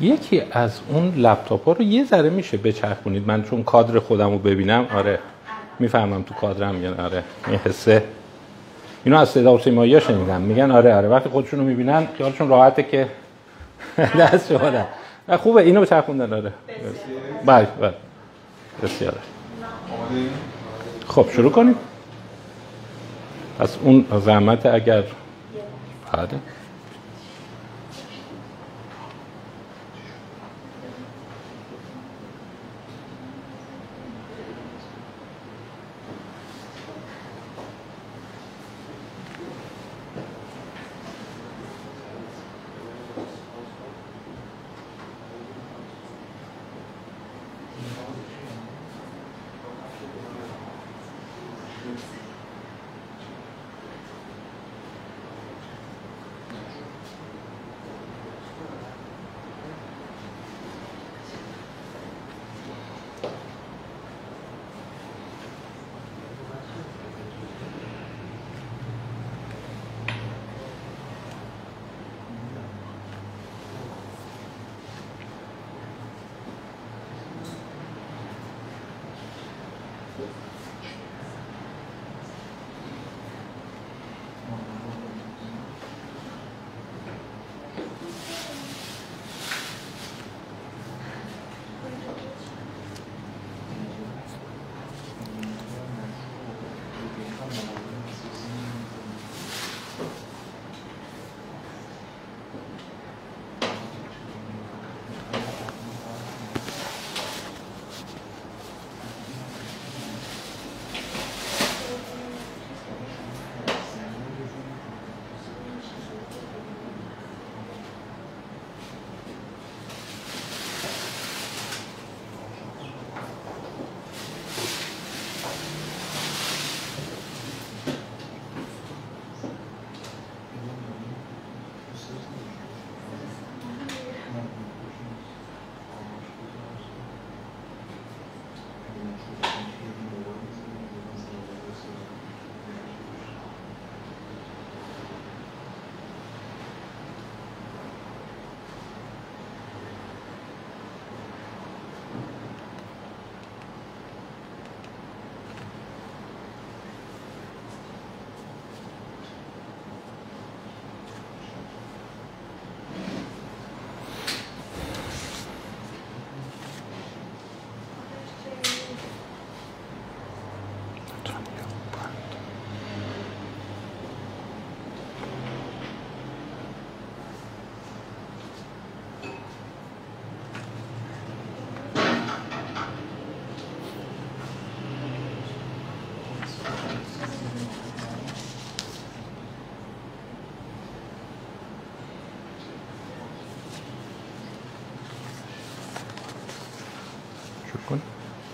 یکی از اون لپتاپ ها رو یه ذره میشه بچرخونید. من چون کادر خودم رو ببینم آره. می‌فهمم تو کادرم میگن آره. این حسه. اینو از صدا و سیمایی شنیدم. میگن آره آره. وقتی خودشون رو می‌بینن خیالشون راحته که دست نه خوبه اینو بچرخوندن آره. بله بله. آماده خب شروع کنیم. پس اون زحمت اگر بله.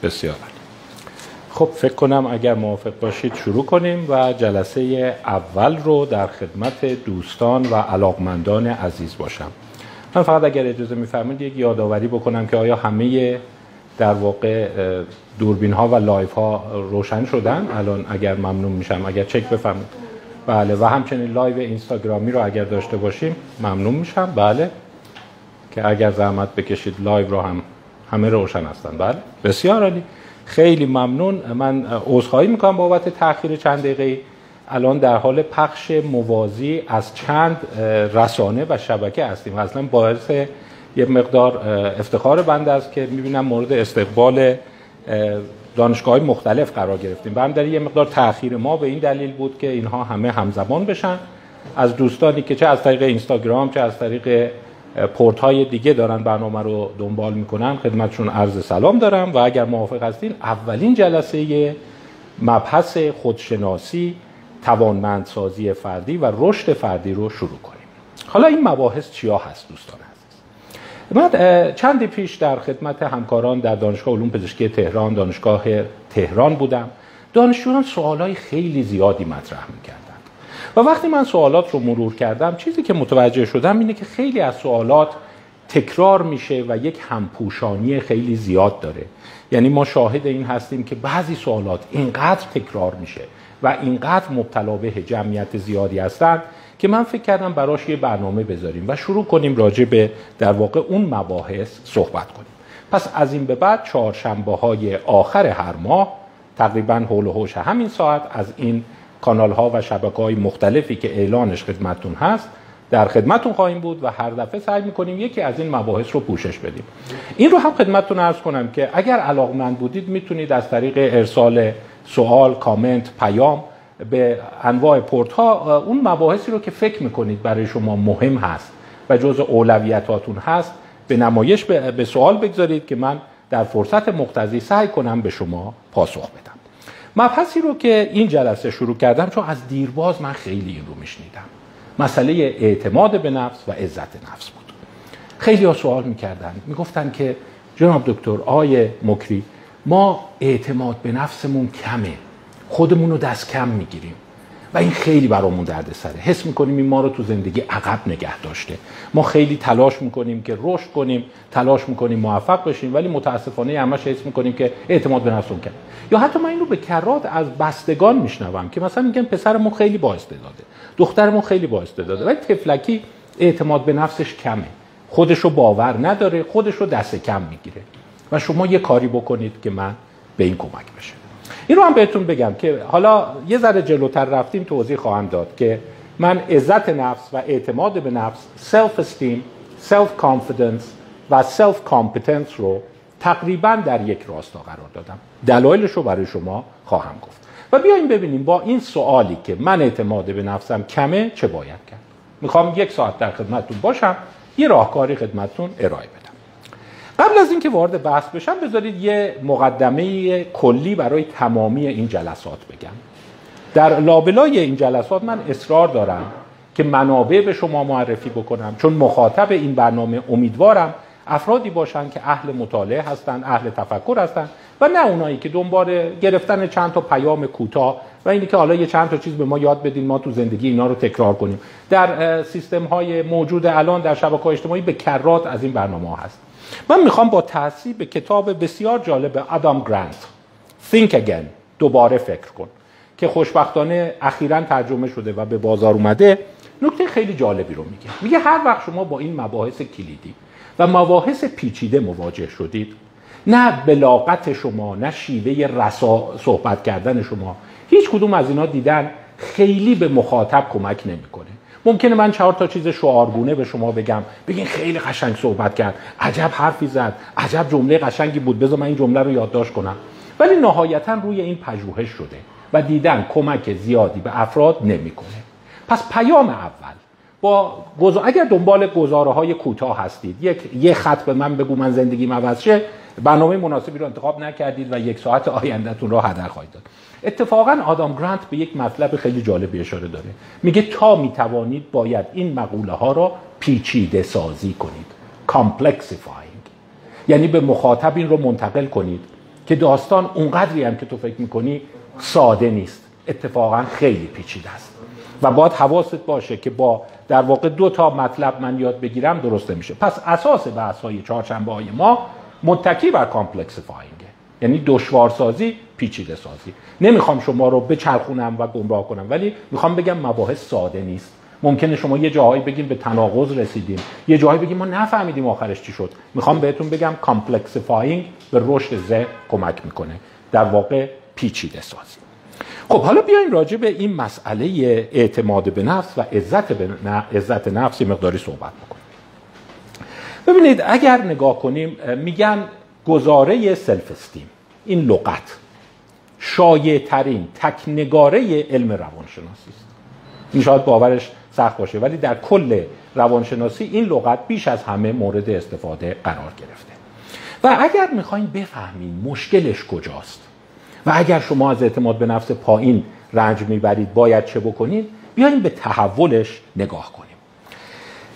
بسیار. خب فکر کنم اگر موافق باشید شروع کنیم و جلسه اول رو در خدمت دوستان و علاقمندان عزیز باشم. من فقط اگر اجازه میفرمایید یک یادآوری بکنم که آیا همه در واقع دوربین ها و live ها روشن شدن؟ الان اگر ممنون میشم. اگر چک بفرمایید. بله و همچنین live اینستاگرامی رو اگر داشته باشیم ممنون میشم. بله که اگر زحمت بکشید live رو هم همه روشن هستن. بله. بسیار عالی. خیلی ممنون. من عذرخواهی می‌کنم بابت تاخیر چند دقیقه. الان در حال پخش موازی از چند رسانه و شبکه هستیم. اصلا باعث یه مقدار افتخار بنده است که می‌بینم مورد استقبال دانشگاه مختلف قرار گرفتیم. هم در یه مقدار تاخیر ما به این دلیل بود که اینها همه همزمان بشن. از دوستانی که چه از طریق اینستاگرام چه از طریق پورت های دیگه دارن برنامه رو دنبال می‌کنن خدمتشون عرض سلام دارم و اگر موافق هستین اولین جلسه مبحث خودشناسی توانمندسازی فردی و رشد فردی رو شروع کنیم. حالا این مباحث چیا هست دوستان عزیز؟ من چندی پیش در خدمت همکاران در دانشگاه علوم پزشکی تهران دانشگاه تهران بودم. دانشجویان سوالای خیلی زیادی مطرح می‌کردن. و وقتی من سوالات رو مرور کردم چیزی که متوجه شدم اینه که خیلی از سوالات تکرار میشه و یک همپوشانی خیلی زیاد داره. یعنی ما شاهد این هستیم که بعضی سوالات اینقدر تکرار میشه و اینقدر مبتلا به جمعیت زیادی هستند که من فکر کردم براش یه برنامه بذاریم و شروع کنیم راجع به در واقع اون مباحث صحبت کنیم. پس از این به بعد چهارشنبه های آخر هر ماه تقریبا حول و حوش همین ساعت از این کانال ها و شبکه های مختلفی که اعلانش خدمتون هست در خدمتون خواهیم بود و هر دفعه سعی می‌کنیم یکی از این مباحث رو پوشش بدیم. این رو هم خدمتتون ارز کنم که اگر علاقمند بودید می‌تونید از طریق ارسال سوال کامنت پیام به انواع پورت ها اون مباحثی رو که فکر می‌کنید برای شما مهم هست و جز اولویتاتون هست به نمایش به سوال بگذارید که من در فرصت مقتضی سعی کنم به شما پاسخ بدم. مبحثی رو که این جلسه شروع کردم چون از دیرباز من خیلی این رو میشنیدم. مسئله اعتماد به نفس و عزت نفس بود. خیلی ها سوال می‌کردن. می‌گفتن که جناب دکتر آیه مکری ما اعتماد به نفسمون کمه. خودمون رو دست کم می‌گیریم. و این خیلی برامون درد سره حس می‌کنیم این ما رو تو زندگی عقب نگه داشته. ما خیلی تلاش می‌کنیم که رشد کنیم تلاش می‌کنیم موفق بشیم ولی متاسفانه همش حس می‌کنیم که اعتماد به نفسمون کم یا حتی من این رو به کرات از بستگان میشنوم که مثلا میگن پسرمون خیلی با استعداده دخترمون خیلی با استعداده ولی تفلکی اعتماد به نفسش کمه. خودش رو باور نداره خودش رو دست کم می‌گیره. و شما یه کاری بکنید که من به این کمک بشه. این رو هم بهتون بگم که حالا یه ذره جلوتر رفتیم توضیح خواهم داد که من عزت نفس و اعتماد به نفس self-esteem self-confidence و self-competence رو تقریبا در یک راستا قرار دادم. دلایلش رو برای شما خواهم گفت. و بیایم ببینیم با این سوالی که من اعتماد به نفسم کمه چه باید کرد؟ می‌خوام یک ساعت در خدمتتون باشم یه راهکاری خدمتتون ارائه بدم. قبل از اینکه وارد بحث بشم بذارید یه مقدمه کلی برای تمامی این جلسات بگم. در لابلای این جلسات من اصرار دارم که منابع به شما معرفی بکنم چون مخاطب این برنامه امیدوارم افرادی باشن که اهل مطالعه هستند اهل تفکر هستند و نه اونایی که دنبال گرفتن چند تا پیام کوتاه و اینی که حالا یه چند تا چیز به ما یاد بدین ما تو زندگی اینا رو تکرار کنیم. در سیستم های موجود الان در شبکه اجتماعی به کرات از این برنامه ها هست. من می‌خوام با تحصیل به کتاب بسیار جالب ادام گرانت Think Again دوباره فکر کن که خوشبختانه اخیرا ترجمه شده و به بازار اومده. نکته خیلی جالبی رو میگه. میگه هر وقت شما با این مباحث کلیدی و مباحث پیچیده مواجه شدید. نه بلاغت شما نه شیوه رسا صحبت کردن شما. هیچ کدوم از اینا دیدن خیلی به مخاطب کمک نمی‌کنه. ممکنه من چهار تا چیز شعارگونه به شما بگم. بگین خیلی قشنگ صحبت کرد. عجب حرفی زد. عجب جمله قشنگی بود. بذار من این جمله رو یادداشت کنم. ولی نهایتا روی این پژوهش شده و دیدن کمک زیادی به افراد نمی‌کنه. پس پیام اول. با اگر دنبال گزاره های کوتاه هستید یک یه خط به من بگو من زندگیم عوض شه. برنامه مناسبی رو انتخاب نکردید و یک ساعت آیندهتون رو هدر خواهید داد. اتفاقا آدام گرانت به یک مطلب خیلی جالبی اشاره داره. میگه تا می‌توانید باید این مقوله ها را پیچیده سازی کنید. complexifying یعنی به مخاطب این رو منتقل کنید که داستان اونقدری هم که تو فکر می‌کنی ساده نیست. اتفاقا خیلی پیچیده است. و باید حواست باشه که با در واقع دو تا مطلب من یاد بگیرم درست میشه پس اساس بحث های چهارشنبه های ما متکی بر complexifying یعنی دشوارسازی پیچیده سازی نمی‌خوام شما رو بچرخونم و گمراه کنم ولی می‌خوام بگم مباحث ساده نیست. ممکنه شما یه جاهایی بگیم به تناقض رسیدیم. یه جاهایی بگیم ما نفهمیدیم آخرش چی شد. می‌خوام بهتون بگم complexifying به رشد ذهن کمک می‌کنه. در واقع پیچیده سازی خب حالا بیایم راجع به این مسئله اعتماد به نفس و عزت, به عزت نفس مقداری صحبت بکنیم. ببینید اگر نگاه کنیم میگن گزاره سلف استیم این لغت شایع ترین تکنگاره علم روانشناسی است. این شاید باورش سخت باشه ولی در کل روانشناسی این لغت بیش از همه مورد استفاده قرار گرفته. و اگر می‌خوایم بفهمیم مشکلش کجاست و اگر شما از اعتماد به نفس پایین رنج می‌برید باید چه بکنید؟ بیایم به تحولش نگاه کنیم.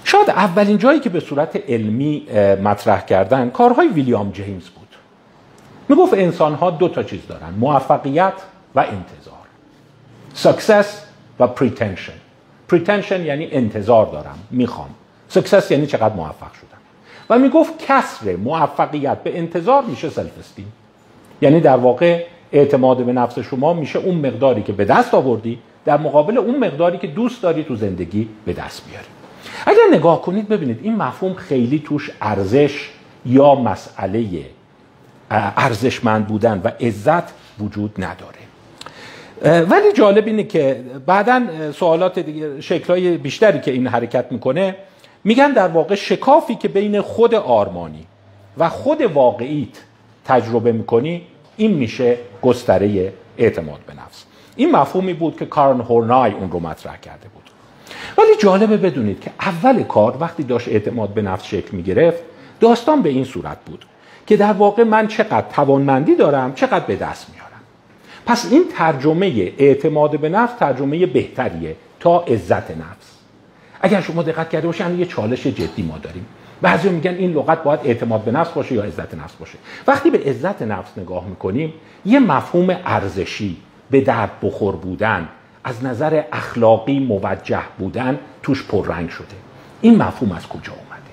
شاید اولین جایی که به صورت علمی مطرح کردن کارهای ویلیام جیمز بود. می‌گفت انسان ها دو تا چیز دارن موفقیت و انتظار. success و pretension pretension یعنی انتظار دارم می‌خوام. سکسس یعنی چقدر موفق شدم. و می‌گفت کسر موفقیت به انتظار میشه self-esteem یعنی در واقع اعتماد به نفس شما میشه اون مقداری که به دست آوردی در مقابل اون مقداری که دوست داری تو زندگی به دست بیاری. اگر نگاه کنید ببینید این مفهوم خیلی توش ارزش یا مسئله ارزشمند بودن و عزت وجود نداره. ولی جالب اینه که بعدا سوالات دیگه شکلهای بیشتری که این حرکت می‌کنه میگن در واقع شکافی که بین خود آرمانی و خود واقعیت تجربه می‌کنی این میشه گستره اعتماد به نفس. این مفهومی بود که کارن هورنای اون رو مطرح کرده بود. ولی جالبه بدونید که اول کار وقتی داشت اعتماد به نفس شکل می‌گرفت داستان به این صورت بود که در واقع من چقدر توانمندی دارم چقدر به دست میارم. پس این ترجمه اعتماد به نفس ترجمه بهتریه تا عزت نفس. اگر شما دقت کرده باشید یه چالش جدی ما داریم. بعضی میگن این لغت باید اعتماد به نفس باشه یا عزت نفس باشه. وقتی به عزت نفس نگاه می‌کنیم یه مفهوم ارزشی به درد بخور بودن از نظر اخلاقی موجه بودن توش پررنگ شده. این مفهوم از کجا اومده؟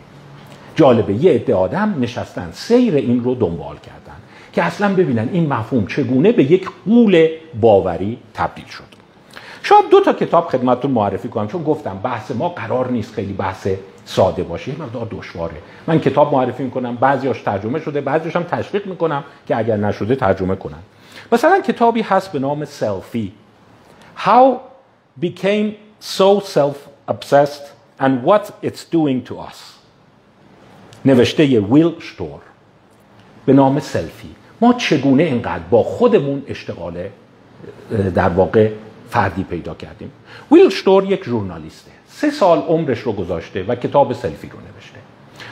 جالبه یه عده آدم نشستن سیر این رو دنبال کردن که اصلا ببینن این مفهوم چگونه به یک قول باوری تبدیل شد. شاید دو تا کتاب خدمتتون معرفی کنم چون گفتم بحث ما قرار نیست خیلی بحث ساده باشه یه مقدار دشواره. من کتاب معرفی می‌کنم بعضیاش ترجمه شده بعضیش هم تشویق می‌کنم که اگر نشده ترجمه کنم. مثلا کتابی هست به نام سلفی. How became so self-obsessed and what it's doing to us. نوشته ویل شتور به نام سلفی. ما چگونه اینقدر با خودمون اشتغال در واقع فردی پیدا کردیم؟ ویل شتور یک ژورنالیسته. سه سال عمرش رو گذاشته و کتاب سلفی رو نوشته.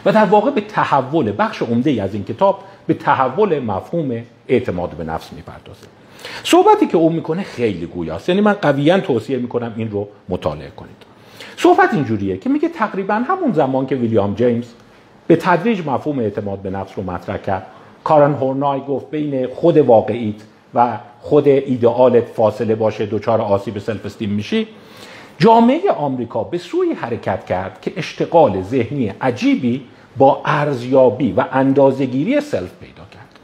و در واقع به تحول بخش عمده از این کتاب به تحول مفهوم اعتماد به نفس می‌پردازه. صحبتی که او می‌کنه خیلی گویاست. یعنی من قویا توصیه می‌کنم این رو مطالعه کنید. صحبت اینجوریه که میگه تقریبا همون زمان که ویلیام جیمز به تدریج مفهوم اعتماد به نفس رو مطرح کرد کارن هورنای گفت بین خود واقعیت و خود ایدئالت فاصله باشه دچار آسیب self-esteem میشی. جامعه آمریکا به سویی حرکت کرد که اشتغال ذهنی عجیبی با ارزیابی و اندازه‌گیری self پیدا کرد.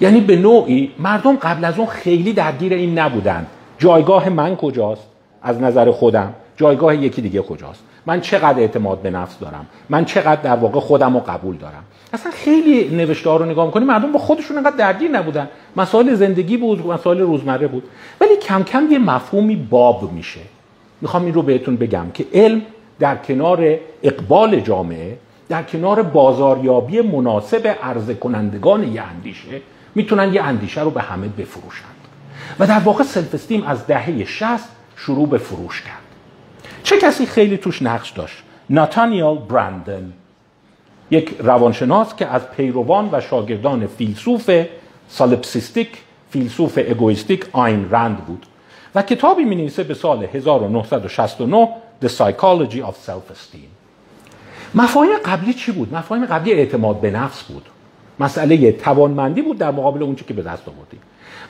یعنی به نوعی مردم قبل از اون خیلی درگیر این نبودن. جایگاه من کجاست؟ از نظر خودم. جایگاه یکی دیگه کجاست؟ من چقدر اعتماد به نفس دارم؟ من چقدر در واقع خودم رو قبول دارم؟ اصلا خیلی نوشته ها رو نگاه می‌کنیم مردم با خودشون انقدر درگیر نبودن. مسائل زندگی بود مسائل روزمره بود. ولی کم کم یه مفهومی باب میشه. می‌خوام این رو بهتون بگم که علم در کنار اقبال جامعه در کنار بازاریابی مناسب عرضه کنندگان یه اندیشه می‌تونن یه اندیشه رو به همه بفروشند. و در واقع سلف استیم از دهه 60 شروع به فروش کرد. چه کسی خیلی توش نقش داشت؟ ناتانیال برندن یک روانشناس که از پیروان و شاگردان فیلسوف سالپسیستیک فیلسوف اگویستیک آین رند بود. و کتابی می نویسه به سال 1969 The Psychology of Self-Esteem. مفاهیم قبلی چی بود؟ مفاهیم قبلی اعتماد به نفس بود. مسئله توانمندی بود در مقابل اونچه که به دست آوردیم.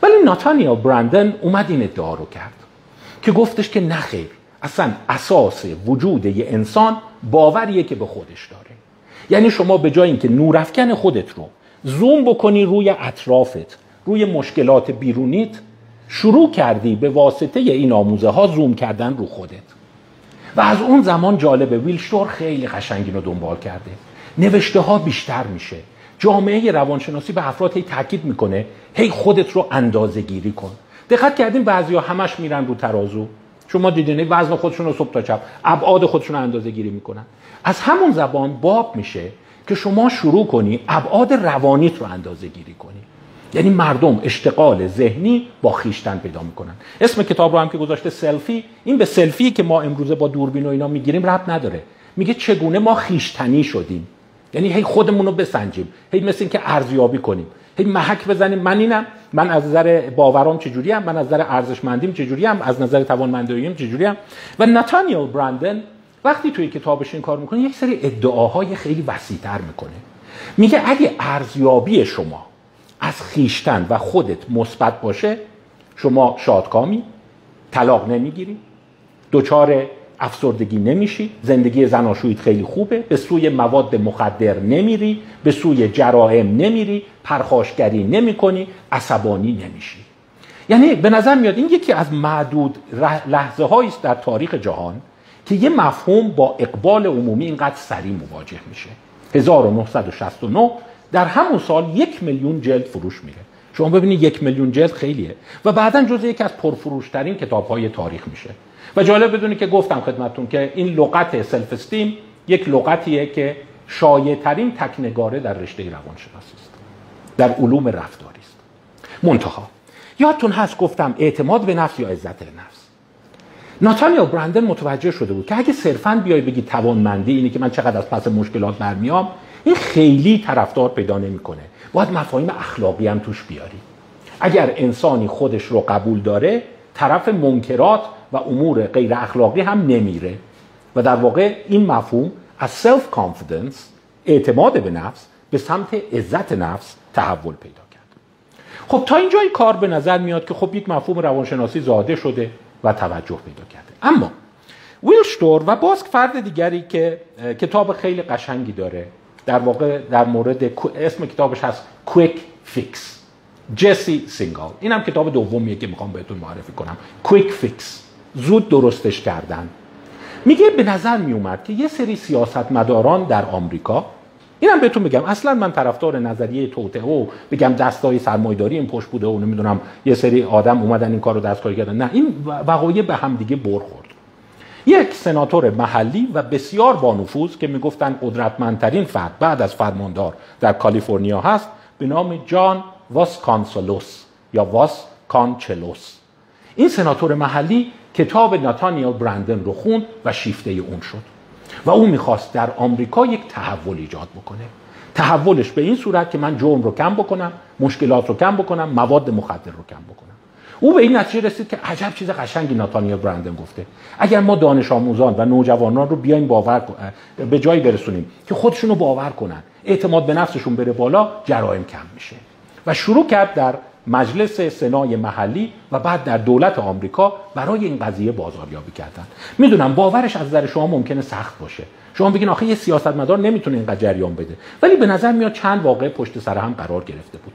ولی ناتانیال برندن اومد این ادعا رو کرد که گفتش که نخیر اصلا اساس وجود یه انسان باوریه که به خودش داره. یعنی شما به جای اینکه نورافکن خودت رو زوم بکنی روی اطرافت روی مشکلات بیرونیت شروع کردی به واسطه این آموزه ها زوم کردن رو خودت. و از اون زمان جالبه ویلشتور خیلی قشنگین رو دنبال کرده. نوشته ها بیشتر میشه. جامعه روانشناسی به افراد هی تاکید می‌کنه هی خودت رو اندازه گیری کن. دقت کردیم بعضیا همش میرن رو ترازو. شما دیدین وزن خودشون رو صبح تا چپ ابعاد خودشون رو اندازه گیری می‌کنن. از همون زبان باب میشه که شما شروع کنی ابعاد روانیت رو اندازه گیری کنی. یعنی مردم اشتغال ذهنی با خیشتن پیدا می‌کنن. اسم کتاب رو هم که گذاشته سلفی این به سلفی که ما امروزه با دوربین و اینا می‌گیریم ربط نداره. میگه چگونه ما خیشتنی شدیم. یعنی هی خودمون رو بسنجیم. هی مثل اینکه ارزیابی کنیم. هی محک بزنیم. من اینم. من از نظر باورام چجوری من از نظر ارزشمندیم چجوری از نظر توانمندیم چجوری و نتانیل برندن وقتی توی کتابش این کار می‌کنه یک سری ادعاهای خیلی وسیعتر می‌کنه. میگه اگه ارزیابی شما از خیشتن و خودت مثبت باشه شما شادکامی طلاق نمی‌گیری دچار افسردگی نمیشی زندگی زناشویت خیلی خوبه به سوی مواد مخدر نمیری به سوی جرائم نمیری پرخاشگری نمی‌کنی عصبانی نمیشی. یعنی به نظر میاد این یکی از معدود لحظه است در تاریخ جهان که یه مفهوم با اقبال عمومی اینقدر سریع مواجه میشه. 1969 در همون سال یک میلیون جلد فروش میره. شما ببینید یک میلیون جلد خیلیه. و بعدا جز یکی از پرفروشترین کتاب های تاریخ میشه. و جالب بدونید که گفتم خدمتون که این لغت سلف استیم یک لغتیه که شایع ترین تکنگاره در رشته روانشناسی است. در علوم رفتاری است. منتها یادتون هست گفتم اعتماد به نفس یا عزت نفس؟ ناتانیل برندن متوجه شده بود که اگه صرفا بیای بگی توانمندی اینی که من چقدر از پس مشکلات برمیام این خیلی طرفدار پیدا نمی‌کنه. باید مفاهیم اخلاقی هم توش بیاری. اگر انسانی خودش رو قبول داره طرف منکرات و امور غیر اخلاقی هم نمیره. و در واقع این مفهوم از self-confidence اعتماد به نفس به سمت عزت نفس تحول پیدا کرد. خب تا اینجای کار به نظر میاد که خب یک مفهوم روانشناسی زاده شده و توجه پیدا کرده. اما ویل استور و باز فرد دیگری که کتاب خیلی قشنگی داره در واقع در مورد اسم کتابش هست Quick Fix جسی سینگال اینم کتاب دومیه که می‌خوام بهتون معرفی کنم. Quick Fix زود درستش کردن. میگه به نظر میومد که یه سری سیاستمداران در آمریکا اینم بهتون بگم اصلا من طرفدار نظریه توطئه و بگم دستای سرمایه‌داری این پشت بوده و نمی‌دونم یه سری آدم اومدن این کار رو دستکاری کردن. نه این وقایع به هم دیگه برخورد. یک سناتور محلی و بسیار با نفوذ که می‌گفتن قدرتمندترین فرد بعد از فرماندار در کالیفرنیا هست به نام جان واس کانسولوس یا واس کانچلوس این سناتور محلی کتاب ناتانیل برندن رو خوند و شیفته اون شد و او می‌خواست در آمریکا یک تحول ایجاد بکنه. تحولش به این صورت که من جرم رو کم بکنم مشکلات رو کم بکنم مواد مخدر رو کم بکنم. او به این نتیجه رسید که عجب چیز قشنگی ناتانیل برندن گفته. اگر ما دانش آموزان و نوجوانان رو بیایم باور به جایی برسونیم که خودشون رو باور کنن اعتماد به نفسشون بره بالا جرایم کم میشه. و شروع کرد در مجلس سنای محلی و بعد در دولت آمریکا برای این قضیه بازاریابی کردن. می‌دونم باورش از نظر شما ممکنه سخت باشه. شما بگین آخه یه سیاستمدار نمی‌تونه اینقدر جریان بده. ولی به نظر میاد چند واقعه پشت سر هم قرار گرفته بود.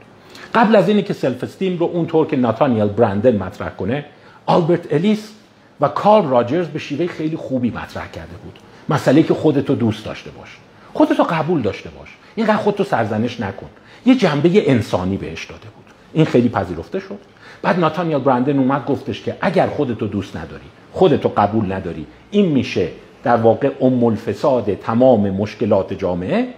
قبل از اینی که سلف استیم رو اونطور که ناتانیل برندن مطرح کنه آلبرت الیس و کارل راجرز به شیوه خیلی خوبی مطرح کرده بود. مسئله که خودتو دوست داشته باش. خودتو قبول داشته باش. اینقدر خودتو سرزنش نکن. یه جنبه انسانی بهش داده بود. این خیلی پذیرفته شد. بعد ناتانیل برندن اومد گفتش که اگر خودتو دوست نداری خودتو قبول نداری این میشه در واقع ام الفساد تمام مشکلات جامعه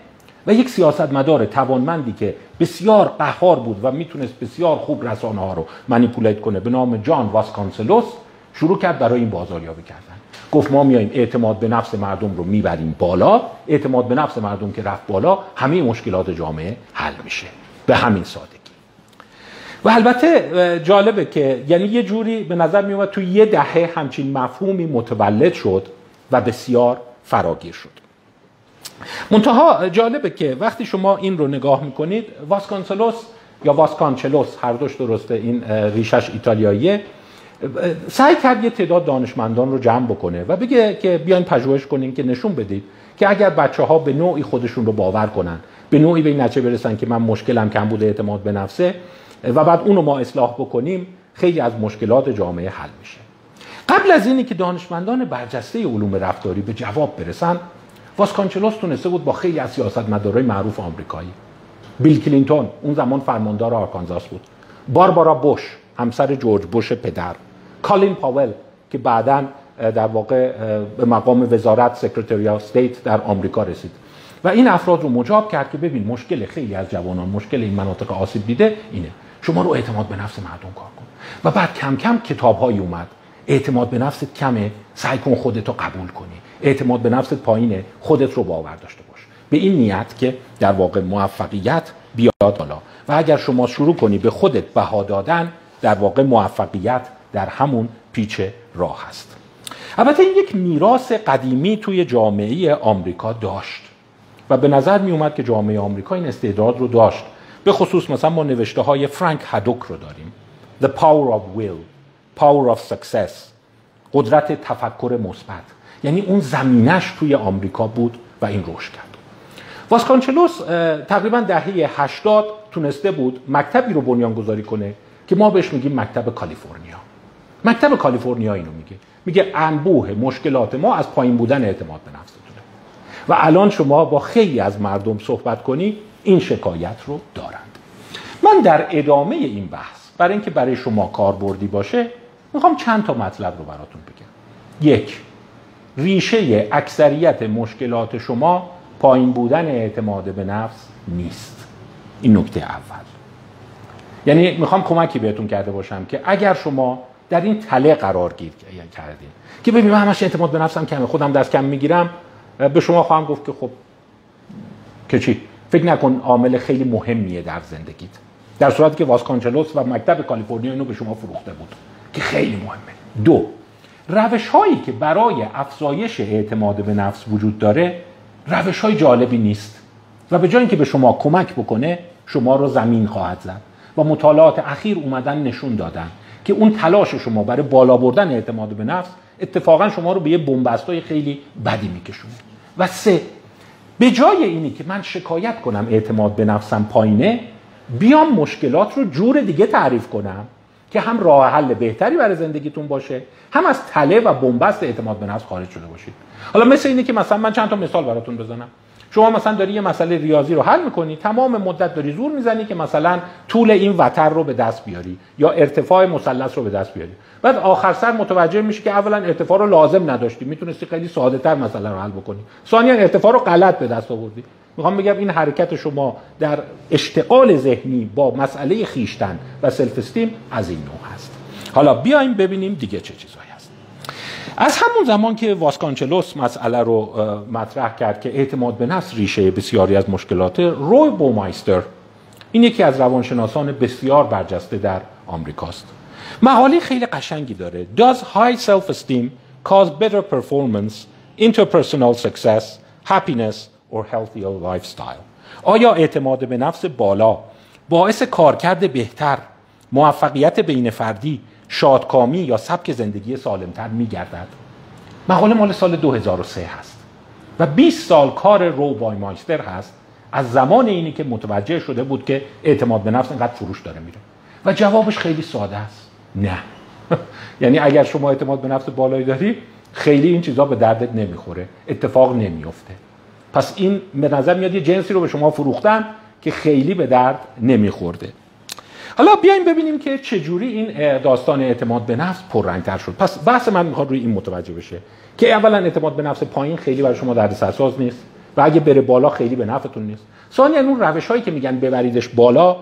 و یک سیاستمدار توانمندی که بسیار قهار بود و می‌تونست بسیار خوب رسانه ها رو منیپولیت کنه به نام جان واسکانسلوس شروع کرد برای این بازاریابی کردن. گفت ما میایم اعتماد به نفس مردم رو می‌بریم بالا. اعتماد به نفس مردم که رفت بالا همه مشکلات جامعه حل میشه. به همین سادگی. و البته جالبه که یعنی یه جوری به نظر میومد تو یه دهه همچین مفهومی متولد شد و بسیار فراگیر شد. منتها جالبه که وقتی شما این رو نگاه می‌کنید واسکانسلوس یا واسکانچلوس هر دوش درسته این ریشش ایتالیاییه سعی کرد یه تعداد دانشمندان رو جمع بکنه و بگه که بیاین پژوهش کنین که نشون بدید که اگر بچه ها به نوعی خودشون رو باور کنن به نوعی به این نتیجه برسن که من مشکلم کم بوده اعتماد به نفسه و بعد اونو ما اصلاح بکنیم خیلی از مشکلات جامعه حل میشه. قبل از اینی که دانشمندان برجسته علوم رفتاری به جواب برسن واسکانچلوس تونسته بود با خیلی از سیاستمدارای معروف آمریکایی. بیل کلینتون اون زمان فرماندار آرکانزاس بود. باربارا بوش همسر جورج بوش پدر. کالین پاول که بعدا در واقع به مقام وزارت secretary state در آمریکا رسید. و این افراد رو مجاب کرد که ببین مشکل خیلی از جوانان مشکل این مناطق آسیب دیده اینه. شما رو اعتماد به نفس مردم کار کن. و بعد کم کم کتاب اومد. اعتماد به نفست کمه سعی کن خودتو قبول کنی. اعتماد به نفست پایینه خودت رو باور داشته باش. به این نیت که در واقع موفقیت بیاد بالا. و اگر شما شروع کنی به خودت بها دادن در واقع موفقیت در همون پیچ راه هست. البته این یک میراث قدیمی توی جامعه آمریکا داشت. و به نظر می اومد که جامعه آمریکا این استعداد رو داشت. به خصوص مثلا ما نوشته های فرانک هدوک رو داریم. The Power of Will Power of Success قدرت تفکر مثبت. یعنی اون زمینش توی آمریکا بود و این رشد کرد. واسکانچلوس تقریبا دهه 80 تونسته بود مکتبی رو بنیان گذاری کنه که ما بهش میگیم مکتب کالیفرنیا. مکتب کالیفرنیا اینو میگه. میگه انبوه مشکلات ما از پایین بودن اعتماد به نفستونه. و الان شما با خیلی از مردم صحبت کنی این شکایت رو دارند. من در ادامه این بحث برای اینکه برای شما کاربردی باشه می‌خوام چند تا مطلب رو براتون بگم. یک ریشه اکثریت مشکلات شما پایین بودن اعتماد به نفس نیست. این نکته اول. یعنی می‌خوام کمکی بهتون کرده باشم که اگر شما در این تله قرار گیر کردین که ببین من همش اعتماد به نفسم کمه خودم دست کم می‌گیرم به شما خواهم گفت که خب که چی؟ فکر نکن عامل خیلی مهمیه در زندگیت. در صورتی که واسکانچلوس و مکتب کالیفرنیا اینو به شما فروخته بود که خیلی مهمه. دو روش هایی که برای افزایش اعتماد به نفس وجود داره روش های جالبی نیست. و به جای اینکه به شما کمک بکنه شما رو زمین خواهد زد و مطالعات اخیر اومدن نشون دادن که اون تلاش شما برای بالا بردن اعتماد به نفس اتفاقا شما رو به یه بنبستای خیلی بدی میکشونه. و سه به جای اینی که من شکایت کنم اعتماد به نفسم پایینه بیام مشکلات رو جور دیگه تعریف کنم. که هم راه حل بهتری برای زندگیتون باشه هم از تله و بنبست اعتماد به نفس خارج شده باشید. حالا مثل اینه که مثلا من چند تا مثال براتون بزنم. شما مثلا داری یه مسئله ریاضی رو حل می‌کنی تمام مدت داری زور می‌زنی که مثلا طول این وتر رو به دست بیاری یا ارتفاع مثلث رو به دست بیاری. بعد آخر سر متوجه میشی که اولا ارتفاع رو لازم نداشتی می‌تونستی خیلی ساده تر مسئله رو حل بکنی. ثانیا ارتفاع رو غلط به دست آوردی. می‌خوام بگم این حرکت شما در اشتغال ذهنی با مسئله خیشتن و سلف استیم از این نوع هست. حالا بیایم ببینیم دیگه چه چیزهایی هست. از همون زمان که واسکانچلوس مسئله رو مطرح کرد که اعتماد به نفس ریشه بسیاری از مشکلات روی بومایستر این یکی از روانشناسان بسیار برجسته در آمریکاست. مقاله خیلی قشنگی داره. Does high self-esteem cause better performance, interpersonal success, happiness or healthier lifestyle. آیا اعتماد به نفس بالا باعث کارکرد بهتر موفقیت بین فردی شادکامی یا سبک زندگی سالمتر میگردد؟ مقاله مال سال 2003 هست و 20 سال کار رو بایمایستر هست از زمان اینی که متوجه شده بود که اعتماد به نفس اینقدر فروش داره میره. و جوابش خیلی ساده است. نه. یعنی اگر شما اعتماد به نفس بالایی داری خیلی این چیزها به دردت نمی‌خوره. اتفاق نمیفته پس این به نظر میاد یه جنسی رو به شما فروختن که خیلی به درد نمیخورده. حالا بیایم ببینیم که چجوری این داستان اعتماد به نفس پررنگتر شد. پس بحث من می‌خواد روی این متوجه بشه که اولا اعتماد به نفس پایین خیلی برای شما درد سرساز نیست و اگه بره بالا خیلی به نفعتون نیست. ثانیا اون روش هایی که میگن ببریدش بالا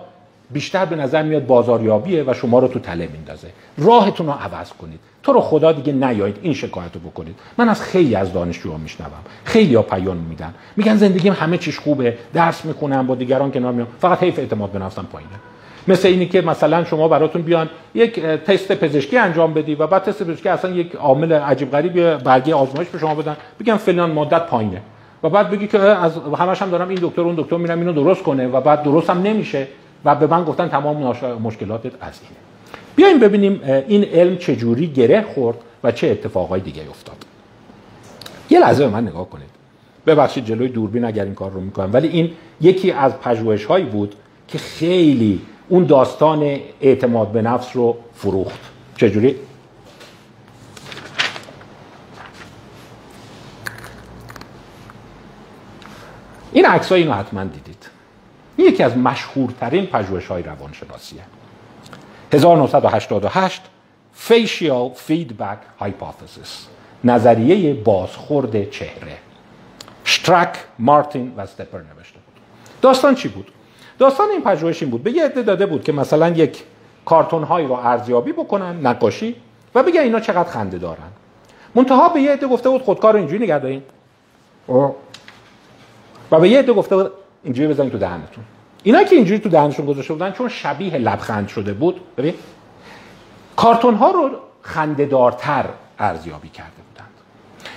بیشتر به نظر میاد بازاریابیه و شما رو تو تله میندازه. راهتون رو عوض کنید. تو رو خدا دیگه نیایید این شکایت رو بکنید. من از خیلی از دانشجوها میشنوم. خیلی ها میدن. میگن زندگیم همه چیش خوبه. درس می‌خونم با دیگران کنار میام. فقط حیف اعتماد به نفسم پایینه. مثل اینی که مثلا شما براتون بیان یک تست پزشکی انجام بدی و بعد تست پزشکی اصلا یک عامل عجیب غریبی برگه آزمایش به شما بدن. بگن فلان مدت پایینه. و بعد بگی که از همش هم دارم این دکتر اون دکتر میرم اینو درست کنه و بعد درست هم نمیشه. و به من گفتن تمام مشکلاتت از اینه. بیایم ببینیم این علم چجوری گره خورد و چه اتفاقای دیگه افتاد. یه لحظه به من نگاه کنید. ببخشید جلوی دوربین اگر این کار رو می‌کنم. ولی این یکی از پژوهش هایی بود که خیلی اون داستان اعتماد به نفس رو فروخت. چجوری؟ این عکس اینو حتما دیدید. یکی از مشهورترین پژوهش های روانشناسیه. 1988 Facial Feedback Hypothesis نظریه بازخورد چهره. شترک، مارتین و استپر نوشته بود. داستان چی بود؟ داستان این پژوهش این بود. به یه عده داده بود که مثلا یک کارتون هایی رو ارزیابی بکنن نقاشی و بگن اینا چقدر خنده دارن. منتها به یه عده گفته بود خودکار اینجوری نگه دارین. و به یه عده گفته بود اینجوری بزنید تو دهنتون. اینا که اینجوری تو دهنشون گذاشته بودن چون شبیه لبخند شده بود ببین کارتون ها رو خندهدارتر ارزیابی کرده بودند.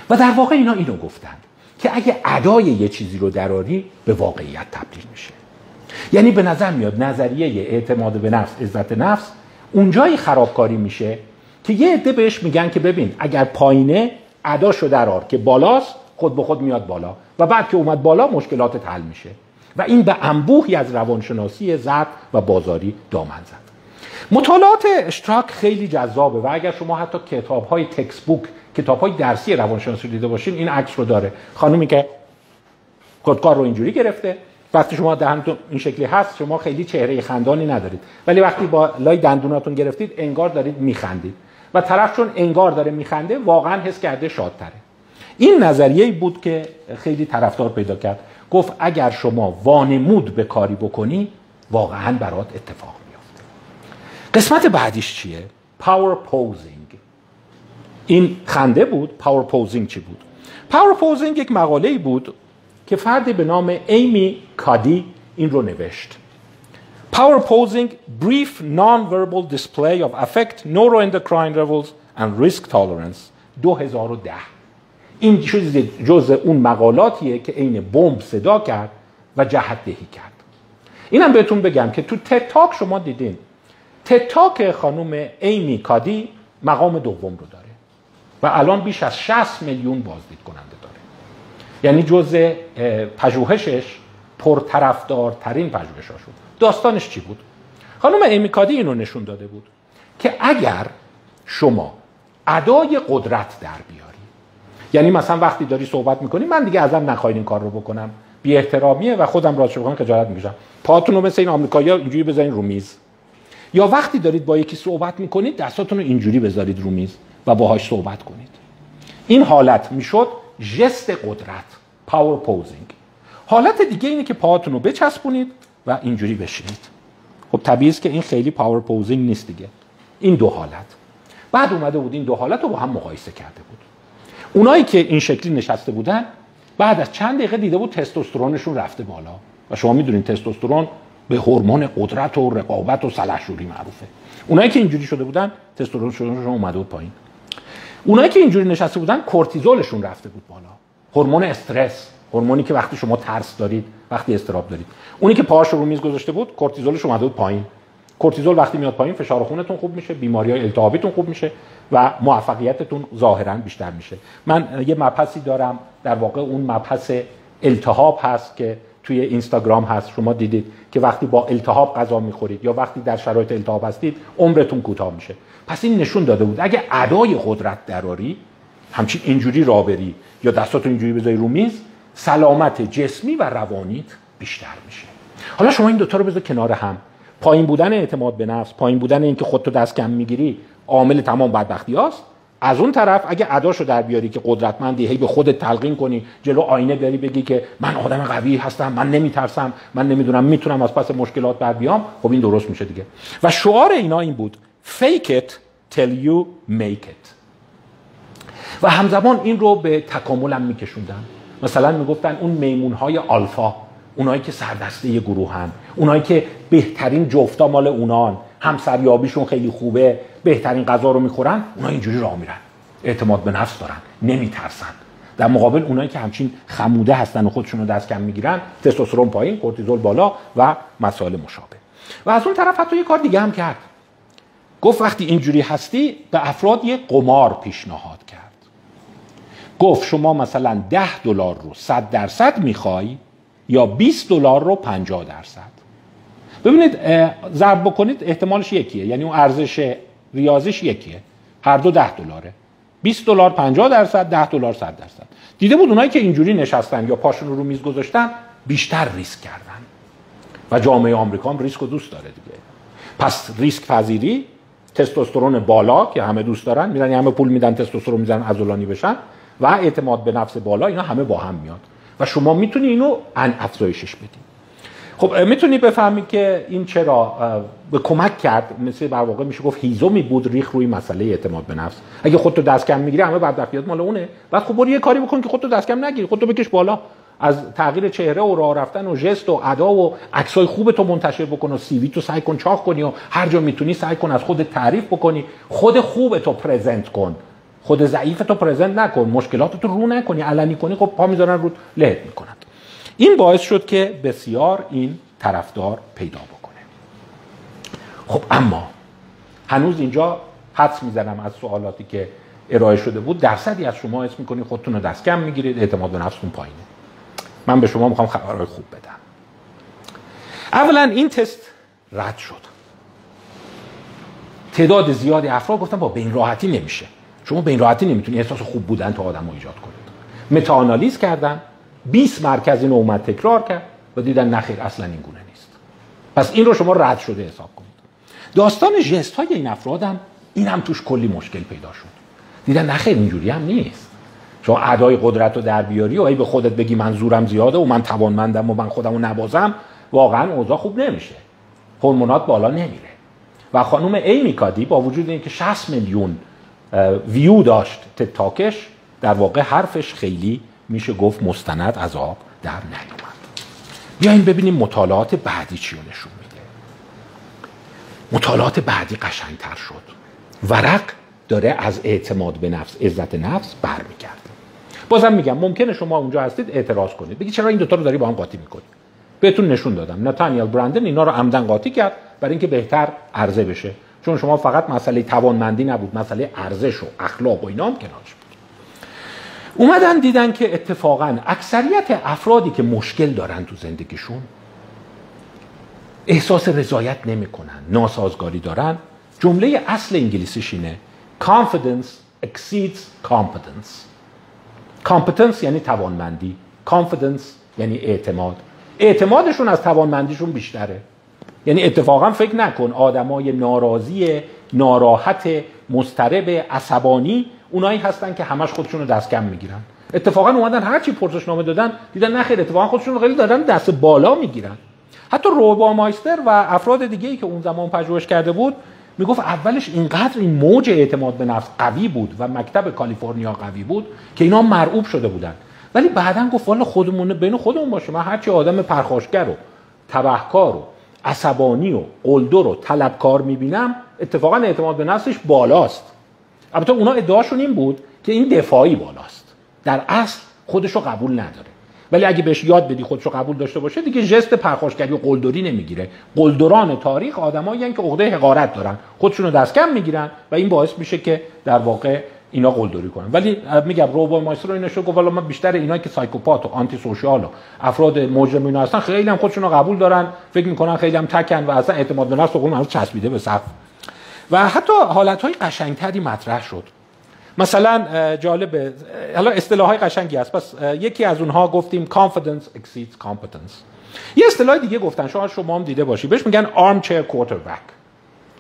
و در واقع اینا اینو گفتند که اگه ادای یه چیزی رو دراری به واقعیت تبدیل میشه. یعنی به نظر میاد نظریه اعتماد به نفس عزت نفس اونجایی خرابکاری میشه که یه عده بهش میگن که ببین اگر پایینه اداشو درار که بالاست خود به خود میاد بالا. و بعد که اومد بالا مشکلات حل میشه. و این به انبوهی از روانشناسی زد و بازاری دامن زد. مطالعات اشتراک خیلی جذابه و اگر شما حتی کتاب های تکس بوک کتاب های درسی روانشناسی دیده باشین این عکس رو داره. خانومی که خودکار رو اینجوری گرفته وقتی شما دهنتون این شکلی هست شما خیلی چهره خندانی ندارید. ولی وقتی با لای دندوناتون گرفتید انگار دارید میخندید. و طرف چون انگار داره میخنده واقعا حس کرده شادتره. این نظریه بود که خیلی طرفدار پیدا کرد. گفت اگر شما وانمود به کاری بکنی واقعا برات اتفاق میافته. قسمت بعدیش چیه؟ power posing این خنده بود. power posing چی بود؟ power posing یک مقاله بود که فردی به نام ایمی کادی این رو نوشت. Power posing, brief non-verbal display of affect, neuroendocrine levels and risk tolerance. 2010 این جز اون مقالاتیه که عین بمب صدا کرد و جهت دهی کرد. اینم بهتون بگم که تو تتاک شما دیدین. تتاک خانم ایمی کادی مقام دوم رو داره و الان بیش از 60 میلیون بازدید کننده داره. یعنی جز پژوهشش پرطرفدارترین پژوهش‌ها شد. داستانش چی بود؟ خانم ایمی کادی اینو نشون داده بود که اگر شما ادای قدرت در بیاری یعنی مثلا وقتی داری صحبت می‌کنی من دیگه ازم نخواهید این کار رو بکنم. بی احترامیه و خودم راست بکنم خجالت می‌کشم. پاتون رو مثل این آمریکایی‌ها اینجوری بذارین رو میز. یا وقتی دارید با یکی صحبت می‌کنید دستاتون رو اینجوری بذارید رو میز و باهاش صحبت کنید. این حالت می‌شد ژست قدرت power posing حالت دیگه اینه که پاهاتون رو بچسبونید و اینجوری بشینید. خب طبیعی است که این خیلی power posing نیست دیگه. این دو حالت. بعد اومده بود این دو حالت رو با هم مقایسه کرده اونایی که این شکلی نشسته بودن بعد از چند دقیقه دیده بود تستوسترونشون رفته بالا. و شما می‌دونید تستوسترون به هورمون قدرت و رقابت و سلحشوری معروفه. اونایی که اینجوری شده بودن تستوسترونشون اومده بود پایین. اونایی که اینجوری نشسته بودن کورتیزولشون رفته بود بالا. هورمون استرس هورمونی که وقتی شما ترس دارید وقتی استراب دارید. اونی که پاهاش رو میز گذاشته بود کورتیزولش اومده بود پایین. کورتیزول وقتی میاد پایین فشار خونتون خوب میشه بیماری های التهابیتون خوب میشه و موفقیتتون ظاهرا بیشتر میشه. من یه مبحثی دارم در واقع اون مبحث التهاب هست که توی اینستاگرام هست شما دیدید که وقتی با التهاب غذا می‌خورید یا وقتی در شرایط التهاب هستید عمرتون کوتاه میشه. پس این نشون داده بود اگه ادای قدرت دراری همچین اینجوری رابری یا دستاتون اینجوری بذاری رو میز سلامت جسمی و روانیت بیشتر میشه. حالا شما این دوتا رو بذار کنار هم. پایین بودن اعتماد به نفس پایین بودن اینکه خودتو دست کم می‌گیری عامل تمام بدبختی هاست. از اون طرف اگه اداشو در بیاری که قدرتمندی هی به خودت تلقین کنی جلو آینه بری بگی که من آدم قوی هستم من نمیترسم من نمی‌دونم می‌تونم از پس مشکلات بر بیام خب این درست میشه دیگه. و شعار اینا این بود fake it till you make it. و همزمان این رو به تکاملم میکشوندن. مثلا می‌گفتن اون میمون های آلفا اونایی که سردسته گروه هم اونایی که بهترین جفتا مال اونان همسریابیشون خیلی خوبه بهترین غذا رو می‌خورن اونا اینجوری راه میرن. اعتماد به نفس دارن نمیترسن. در مقابل اونایی که همچین خموده هستن و خودشون رو دست کم می‌گیرن تستوسترون پایین کورتیزول بالا و مسائل مشابه. و از اون طرف حتی یه کار دیگه هم کرد. گفت وقتی اینجوری هستی به افراد یه قمار پیشنهاد کرد. گفت شما مثلا 10 دلار رو 100 درصد می‌خوای یا 20 دلار رو 50 درصد؟ ببینید ضرب بکنید احتمالش یکیه. یعنی اون ارزش ریاضیش یکیه. هر دو 10 دلاره. 20 دلار 50 درصد 10 دلار 100 درصد. دیده بود اونایی که اینجوری نشستن یا پاشون رو میز گذاشتن بیشتر ریسک کردن. و جامعه آمریکا هم ریسک رو دوست داره دیگه. پس ریسک پذیری تستوسترون بالا که همه دوست دارن میرن همه پول میدن تستوسترون می‌زنن عضلانی بشن. و اعتماد به نفس بالا اینا همه با هم میاد. و شما می‌تونی اینو ان افزایشش بدی. خب می‌تونی بفهمی که این چرا به کمک کرد. مثل در واقع میشه گفت هیزومی بود ریخ روی مسئله اعتماد به نفس. اگه خودتو دست کم می‌گیری همه بدبختیات مال اونه. بعد خب برو یه کاری بکن که خودتو دست کم نگیری. خودتو بکش بالا. از تغییر چهره و راه رفتن و ژست و ادا و عکسای خوب تو منتشر بکن و سیوی تو سعی کن چاق کنی و هر جا می‌تونی سعی کن از خود تعریف بکنی. خود خوب تو پرزنت کن. خود ضعیف تو پرزنت نکن. مشکلات تو رو نکنی. علنی کنی. خب پا می‌ذارن رو لهت می‌کنند این باعث شد که بسیار این طرفدار پیدا بکنه. خب اما هنوز اینجا حدس می‌زنم از سوالاتی که ارائه شده بود. درصدی از شما اسم می‌کنید خودتون رو دست کم می‌گیرید اعتماد به نفستون پایینه. من به شما می‌خوام خبرهای خوب بدم. اولا این تست رد شد. تعداد زیادی افراد گفتن با به این راحتی نمیشه. شما به این راحتی نمی‌تونی احساس خوب بودن تو آدم ایجاد کنید متاانالیز کردن. 20 مرکز اینو اومد تکرار کرد و دیدن نخیر اصلا این گونه نیست. پس این رو شما رد شده حساب کنید. داستان ژست های این افراد هم این توش کلی مشکل پیدا شد. دیدن نخیر اینجوری هم نیست. شما ادای قدرت رو در بیاری و ای به خودت بگی من زورم زیاده و من توانمندم و من خودم رو نبازم واقعا اوضاع خوب نمیشه. هورمونات بالا نمیره. و خانم ایمی کادی با وجود اینکه 60 میلیون ویو داشت تتاکش در واقع حرفش خیلی میشه گفت مستند عذاب در نیومد. بیاین ببینیم مطالعات بعدی چی نشون میده. مطالعات بعدی قشنگتر شد. ورق داره از اعتماد به نفس عزت نفس برمیگرده. بازم میگم ممکنه شما اونجا هستید اعتراض کنید. بگید چرا این دوتا رو داری با هم قاطی می‌کنی؟ بهتون نشون دادم. نتانیل برندن اینا رو عمدن قاطی کرد برای اینکه بهتر عرضه بشه. چون شما فقط مسئله توانمندی نبود مسئله ارزش و اخلاق و اینا هم کنارش اومدن دیدن که اتفاقا اکثریت افرادی که مشکل دارن تو زندگیشون احساس رضایت نمی‌کنن ناسازگاری دارن. جمله اصل انگلیسیش اینه confidence exceeds competence. Competence یعنی توانمندی confidence یعنی اعتماد. اعتمادشون از توانمندیشون بیشتره. یعنی اتفاقا فکر نکن آدمای ناراضی ناراحت مسترب عصبانی اونایی هستن که همش خودشون رو دست کم می‌گیرن. اتفاقا اومدن هر چی پرسشنامه دادن دیدن نخیر اتفاقا خودشون رو خیلی دارن دست بالا می‌گیرن. حتی روبا مایستر و افراد دیگه ای که اون زمان پژوهش کرده بود می‌گفت اولش اینقدر این موج اعتماد به نفس قوی بود و مکتب کالیفرنیا قوی بود که اینا مرعوب شده بودن. ولی بعدا گفت والا خودمون بین خودمون باشه من هرچی آدم پرخاشگر و تبهکار و عصبانی و قلدر و طلبکار می‌بینم اتفاقا اعتماد به نفسش بالاست. البته اونا ادعاشون این بود که این دفاعی بالاست. در اصل خودش رو قبول نداره. ولی اگه بهش یاد بدی خودش رو قبول داشته باشه دیگه ژست پرخاشگری و قلدری نمی‌گیره. قلدران تاریخ آدمایی که عقده حقارت دارن. خودشون رو دست کم می‌گیرن و این باعث میشه که در واقع اینا قلدری کنن. ولی میگم روبا مایسترو اینو شو گفت من بیشتر اینا که سایکوپات و آنتی سوشال و افراد مجرم اینا هستن خیلی هم خودشون رو قبول دارن. فکر می‌کنن خیلی هم تکن و اصلا اعتماد به نفس رو چسبیده به سقف. و حتی حالت های قشنگتری مطرح شد. مثلا جالب حالا اصطلاح های قشنگی هست. پس یکی از اونها گفتیم confidence exceeds competence. یه اصطلاح دیگه گفتن شما شما هم دیده باشی. بهش میگن arm chair quarterback.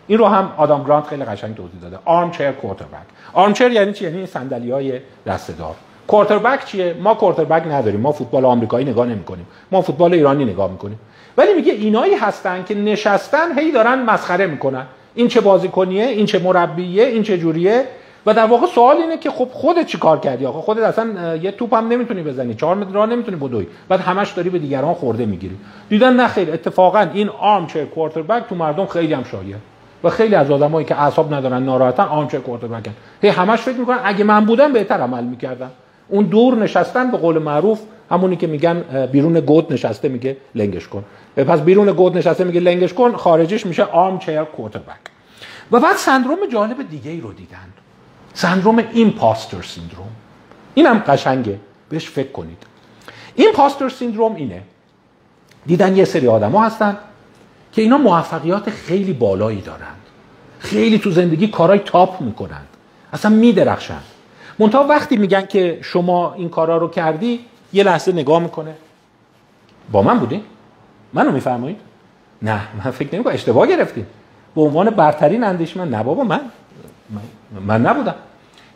این رو هم آدام گرانت خیلی قشنگ توضیح داده. arm chair quarterback. arm chair یعنی چی؟ یعنی صندلی های دسته‌دار. کوارتربک چیه؟ ما کوارتربک نداریم. ما فوتبال آمریکایی نگاه نمی‌کنیم. ما فوتبال ایرانی نگاه می‌کنیم. ولی میگه اینایی هستن که نشستن هی دارن مسخره می‌کنن. این چه بازیکنیه این چه مربیه این چه جوریه. و در واقع سوال اینه که خب خودت چی کار کردی آخه؟ خودت اصلا یه توپ هم نمی‌تونی بزنی. چهار متر راه نمی‌تونی بدوی. بعد همش داری به دیگران خورده می‌گیری. دیدن نه خیر اتفاقا این آرم چه کوارتربک تو مردم خیلی هم شایع و خیلی از آدمایی که اعصاب ندارن ناراحتن آرم چه کوارتربکن هی همش فکر می‌کنن اگه من بودم بهتر عمل می‌کردم. اون دور نشستن به قول معروف همونی که میگن بیرون گود نشسته میگه لنگش کن. پس بیرون گود نشسته میگه لنگش کن خارجش میشه آرم چیر کوارتربک و بعد سندروم جالب دیگه ای رو دیدن. سندروم ایمپاستر سیندروم اینم قشنگه. بهش فکر کنید. ایمپاستر سیندروم اینه. دیدن یه سری آدما هستن که اینا موفقیت خیلی بالایی دارند. خیلی تو زندگی کارهای تاپ می‌کنند. اصلا میدرخشند. منتها وقتی میگن که شما این کارا رو کردی یه لحظه نگاه می‌کنه. با من بودی؟ منو میفرمایید؟ نه من فکر نمی‌کنم اشتباه گرفتیم به عنوان برترین اندیشمند نه بابا من من نبودم.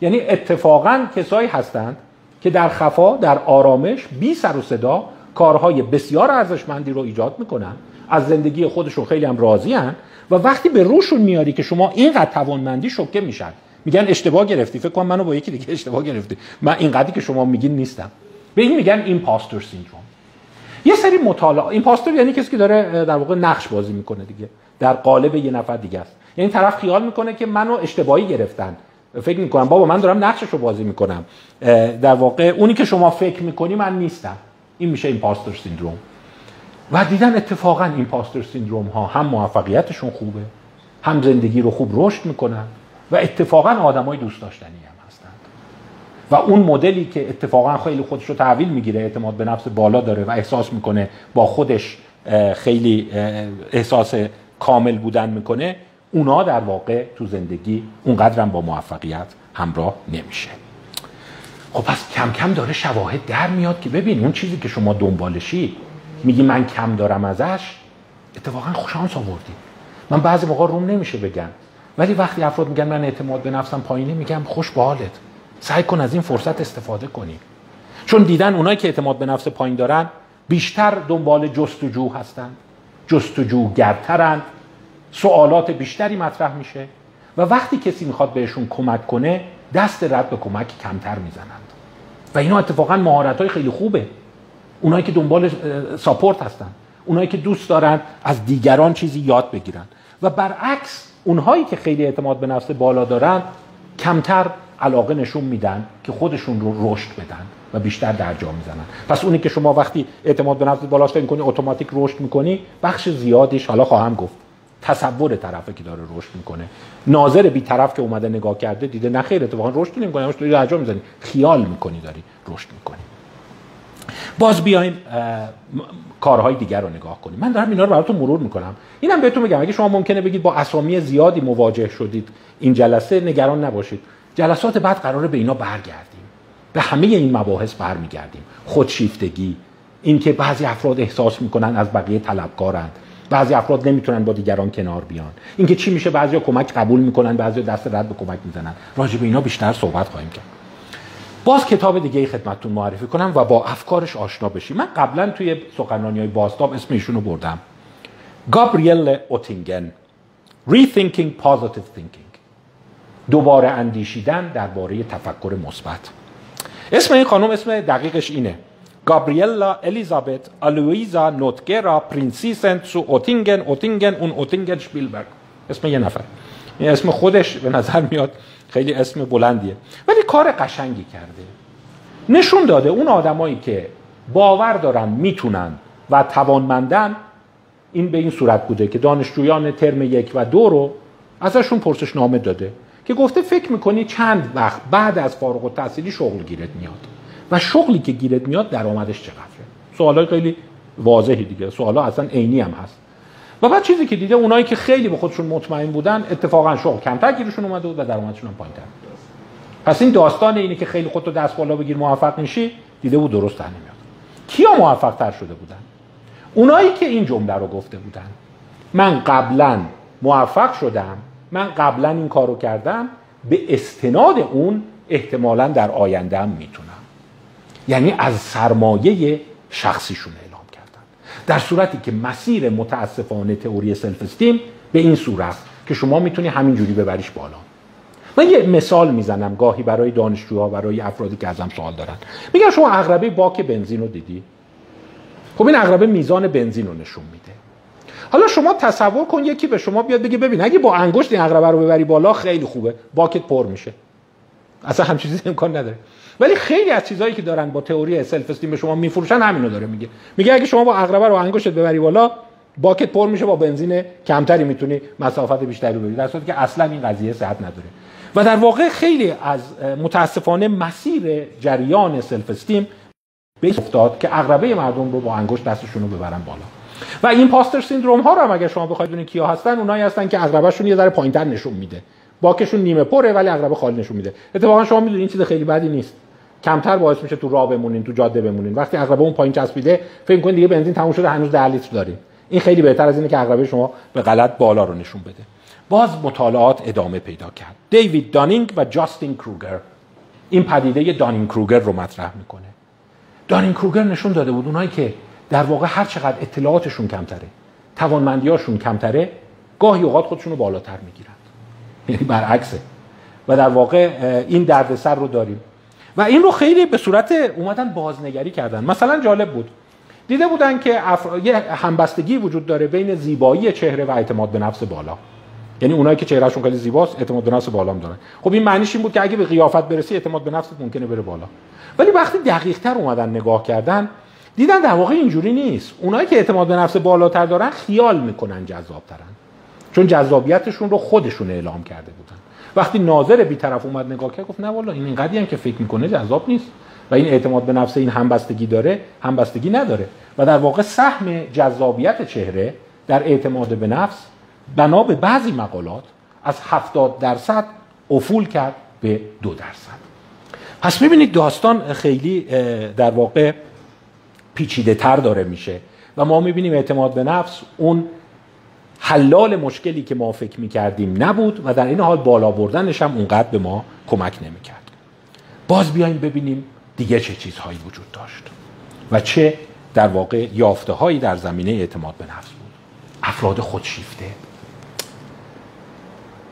یعنی اتفاقا کسایی هستند که در خفا در آرامش بی سر و صدا کارهای بسیار ارزشمندی رو ایجاد می‌کنن. از زندگی خودشون خیلی هم راضی هن و وقتی به روشون میاری که شما اینقدر توانمندی شوکه میشن میگن اشتباه گرفتی. فکر کنم منو با یکی دیگه اشتباه گرفتی. من اینقدری که شما میگین نیستم. به این میگن ایمپاستور سیندروم یه سری مطالعه ایمپاستور یعنی کسی که داره در واقع نقش بازی می‌کنه دیگه. در قالب یه نفر دیگه است. یعنی طرف خیال می‌کنه که منو اشتباهی گرفتن. فکر می‌کنم بابا من دارم نقشش رو بازی می‌کنم. در واقع اونی که شما فکر می‌کنی من نیستم. این میشه ایمپاستور سیندروم و دیدن اتفاقا ایمپاستور سیندروم ها هم موفقیتشون خوبه هم زندگی رو خوب رشد می‌کنن. و اتفاقا آدمای دوست داشتنی هم هستند. و اون مدلی که اتفاقا خیلی خودش رو تحویل می‌گیره اعتماد به نفس بالا داره و احساس می‌کنه با خودش خیلی احساس کامل بودن می‌کنه اونا در واقع تو زندگی اونقدرم با موفقیت همراه نمیشه. خب پس کم کم داره شواهد در میاد که ببین اون چیزی که شما دنبالشی میگی من کم دارم ازش اتفاقا خوشانس آوردی. من بعضی موقع روم نمیشه بگم. ولی وقتی افراد میگن من اعتماد به نفسم پایینه میگم خوش به حالت. سعی کن از این فرصت استفاده کنی. چون دیدن اونایی که اعتماد به نفس پایین دارن بیشتر دنبال جستجو هستن. جستجوگرترن. سوالات بیشتری مطرح میشه. و وقتی کسی می‌خواد بهشون کمک کنه دست رد به کمک کمتر می‌زنند. و اینا اتفاقا مهارت های خیلی خوبه. اونایی که دنبال ساپورت هستن. اونایی که دوست دارن از دیگران چیزی یاد بگیرن. و برعکس اونهایی که خیلی اعتماد به نفس بالا دارن کمتر علاقه نشون میدن که خودشون رو رشد بدن و بیشتر در جا می‌زنن. پس اونی که شما وقتی اعتماد به نفس بالاش فکر کنی اتوماتیک رشد می‌کنی بخش زیادیش حالا خواهم گفت تصور طرفه که داره رشد می‌کنه. ناظر بی طرف که اومده نگاه کرده دیده نه خیر اتفاقا رشد نمی‌کنی همش داری در جا می‌زنی. خیال می‌کنی داری رشد می‌کنی. باز بیایم کارهای دیگر رو نگاه کنیم. من دارم اینا رو براتون مرور می‌کنم. اینم بهتون میگم اگه شما ممکنه بگید با اسامی زیادی مواجه شدید این جلسه نگران نباشید. جلسات بعد قراره به اینا برگردیم. به همه این مباحث برمیگردیم. خودشیفتگی اینکه بعضی افراد احساس می‌کنن از بقیه طلبکارند. بعضی افراد نمی‌تونن با دیگران کنار بیان. اینکه چی میشه بعضی کمک قبول می‌کنن بعضی دست رد به کمک می‌زنن. راجع به اینا بیشتر صحبت خواهیم کرد. باز کتاب دیگه ای خدمتتون معرفی کنم و با افکارش آشنا بشیم. من قبلا توی سخنرانی های بازتاب اسم ایشونو بردم. گابریل اوتینگن Rethinking Positive Thinking. دوباره اندیشیدن درباره تفکر مثبت. اسم این خانم اسم دقیقش اینه. گابریلا الیزابت آلویزا نوتگرا پرینسسین تسو اوتینگن اوتینگن اوند اوتینگن شپیلبرگ. اسم یه نفر. این اسم خودش به نظر میاد خیلی اسم بلندیه. ولی کار قشنگی کرده. نشون داده اون آدمایی که باور دارن می‌تونن و توانمندن این به این صورت بوده که دانشجویان ترم یک و دو رو ازشون پرسش نامه داده که گفته فکر می‌کنی چند وقت بعد از فارغ التحصیلی شغل گیرت میاد؟ و شغلی که گیرت میاد درآمدش چقدره؟ سوالای خیلی واضحی دیگه. سوالا اصلا عینی هم هست. و بعد چیزی که دیده اونایی که خیلی به خودشون مطمئن بودن اتفاقا شغل کمتر گیرشون اومده بود و درآمدشون هم پایینتر. پس این داستان اینه که خیلی خودتو دست بالا بگیر موفق میشی دیده بود درست در نمیاد. کیا موفق تر شده بودن؟ اونایی که این جمله رو گفته بودن. من قبلا موفق شدم من قبلا این کارو کردم به استناد اون احتمالا در آینده هم می‌تونم. یعنی از سرمایه شخصیشون. اعلام کردن در صورتی که مسیر متاسفانه تئوری سلف استیم به این صورت که شما می‌تونی همینجوری ببریش بالا. من یه مثال می‌زنم گاهی برای دانشجوها برای افرادی که ازم سوال دارن. میگن شما اغربه باک بنزین رو دیدی؟ خب این عقربه میزان بنزین رو نشون میده. حالا شما تصور کن یکی به شما بیاد بگه ببین اگه با انگشت این عقربه رو ببری بالا خیلی خوبه. باکت پر میشه. اصلا هم چیزی امکان نداره. ولی خیلی از چیزهایی که دارن با تئوری self-esteem به شما میفروشن همینو داره میگه. میگه اگه شما با عقربه رو انگشتت ببری بالا باکت پر میشه با بنزین کمتری می‌تونی مسافت بیشتری رو بری در صورتی که اصلا این قضیه صحت نداره. و در واقع خیلی از متاسفانه مسیر جریان self-esteem به افتاد که اقربه مردم رو با انگشت دستشون رو ببرن بالا. و این پاستر سیندروم ها رو هم اگه شما بخواید ببینید کیا هستن اونایی هستن که اقربهشون یه ذره پایینتر نشون میده. باکشون نیمه پره ولی اقربه خالی نشون میده. اتفاقا شما می‌دونید این چیز خیلی بدی نیست. کمتر باعث میشه تو راه بمونین تو جاده بمونین. وقتی عقربه اون پایین چسبیده فکر کنید دیگه بنزین تموم شده هنوز 10 لیتر دارین این خیلی بهتر از اینه که عقربه شما به غلط بالا رو نشون بده. باز مطالعات ادامه پیدا کرد. دیوید دانینگ و جاستین کروگر. این پدیده دانینگ کروگر رو مطرح می‌کنه. دانینگ کروگر نشون داده بود اونایی که در واقع هر چقدر اطلاعاتشون کمتره توانمندیاشون کمتره گاهی اوقات خودشون رو بالاتر می‌گیرند یعنی برعکسه. و در واقع این دردسر رو داریم. و این رو خیلی به صورت اومدن بازنگری کردن. مثلا جالب بود. دیده بودن که افر... یه همبستگی وجود داره بین زیبایی چهره و اعتماد به نفس بالا. یعنی اونایی که چهرهشون خیلی زیباست اعتماد به نفس بالا دارن. خب این معنیش این بود که اگه به قیافت برسی اعتماد به نفست ممکنه بره بالا. ولی وقتی دقیق تر اومدن نگاه کردن دیدن در واقع اینجوری نیست. اونایی که اعتماد به نفس بالاتر دارن خیال می‌کنن جذابترن. چون جذابیتشون رو خودشون اعلام کرده بودن. وقتی ناظر بیطرف اومد نگاه کرد گفت نه والا این اینقدری هم که فکر می‌کنه جذاب نیست. و این اعتماد به نفس این همبستگی داره همبستگی نداره. و در واقع سهم جذابیت چهره در اعتماد به نفس بنا به بعضی مقالات از 70 درصد افول کرد به دو درصد. پس می‌بینید داستان خیلی در واقع پیچیده تر داره میشه. و ما می‌بینیم اعتماد به نفس اون حلال مشکلی که ما فکر می‌کردیم نبود و در این حال بالا بردنش هم اونقدر به ما کمک نمی‌کرد. باز بیایم ببینیم دیگه چه چیزهایی وجود داشت و چه در واقع یافته هایی در زمینه اعتماد به نفس بود. افراد خودشیفته.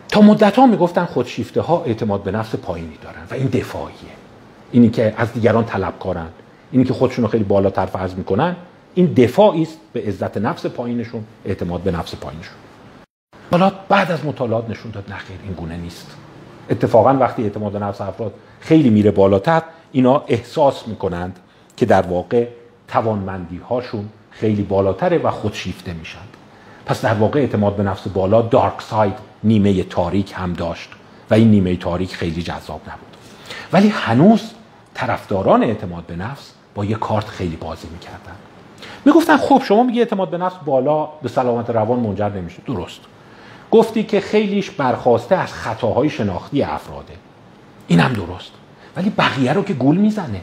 تا مدت ها می‌گفتن خودشیفته ها اعتماد به نفس پایینی دارن و این دفاعیه. اینی که از دیگران طلبکارن. اینی که خودشون رو خیلی بالاتر فرض می‌کنن. این دفاعی است به عزت نفس پایینشون اعتماد به نفس پایینشون. حالا بعد از مطالعات نشون داد نخیر این گونه نیست. اتفاقا وقتی اعتماد به نفس افراد خیلی میره بالاتر اینا احساس می‌کنند که در واقع توانمندی هاشون خیلی بالاتره و خودشیفته میشن. پس در واقع اعتماد به نفس بالا دارک ساید نیمه تاریک هم داشت و این نیمه تاریک خیلی جذاب نبود. ولی هنوز طرفداران اعتماد به نفس با یه کارت خیلی بازی می‌کردن. می‌گفتن خب شما میگی اعتماد به نفس بالا به سلامت روان منجر نمیشه. درست. گفتی که خیلیش برخواسته از خطاهای شناختی افراده. این هم درست. ولی بقیه رو که گول می‌زنه.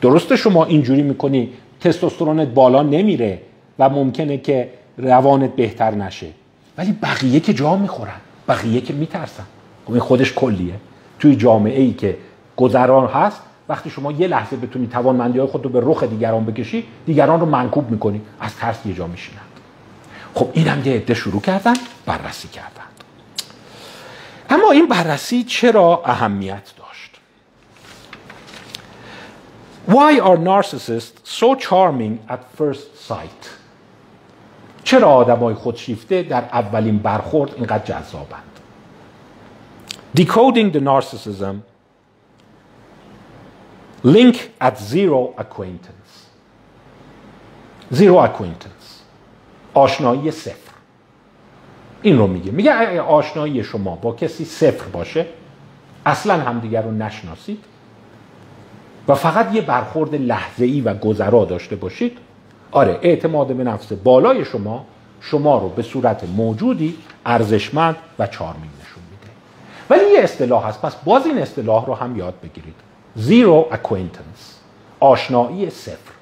درسته شما اینجوری می‌کنی تستوسترونت بالا نمیره و ممکنه که روانت بهتر نشه. ولی بقیه که جا می‌خورن. بقیه که میترسن. خب این خودش کلیه. توی جامعه ای که گذران هست وقتی شما یه لحظه بتونی توانمندی های خود رو به رخ دیگران بکشی دیگران رو منکوب می‌کنی. از ترس یه جا میشینند خب این هم یه عده شروع کردن بررسی کردند اما این بررسی چرا اهمیت داشت؟ Why are narcissists so charming at first sight? چرا آدمای خودشیفته در اولین برخورد اینقدر جذابند؟ Decoding the narcissism link at zero acquaintance. Zero acquaintance. آشنایی صفر این رو میگه. میگه آشنایی شما با کسی صفر باشه اصلا همدیگر رو نشناسید و فقط یه برخورد لحظه‌ای و گذرا داشته باشید آره اعتماد به نفس بالای شما شما رو به صورت موجودی ارزشمند و چارمین نشون میده. ولی یه اصطلاح هست. پس باز این اصطلاح رو هم یاد بگیرید. zero acquaintance آشنایی صفر.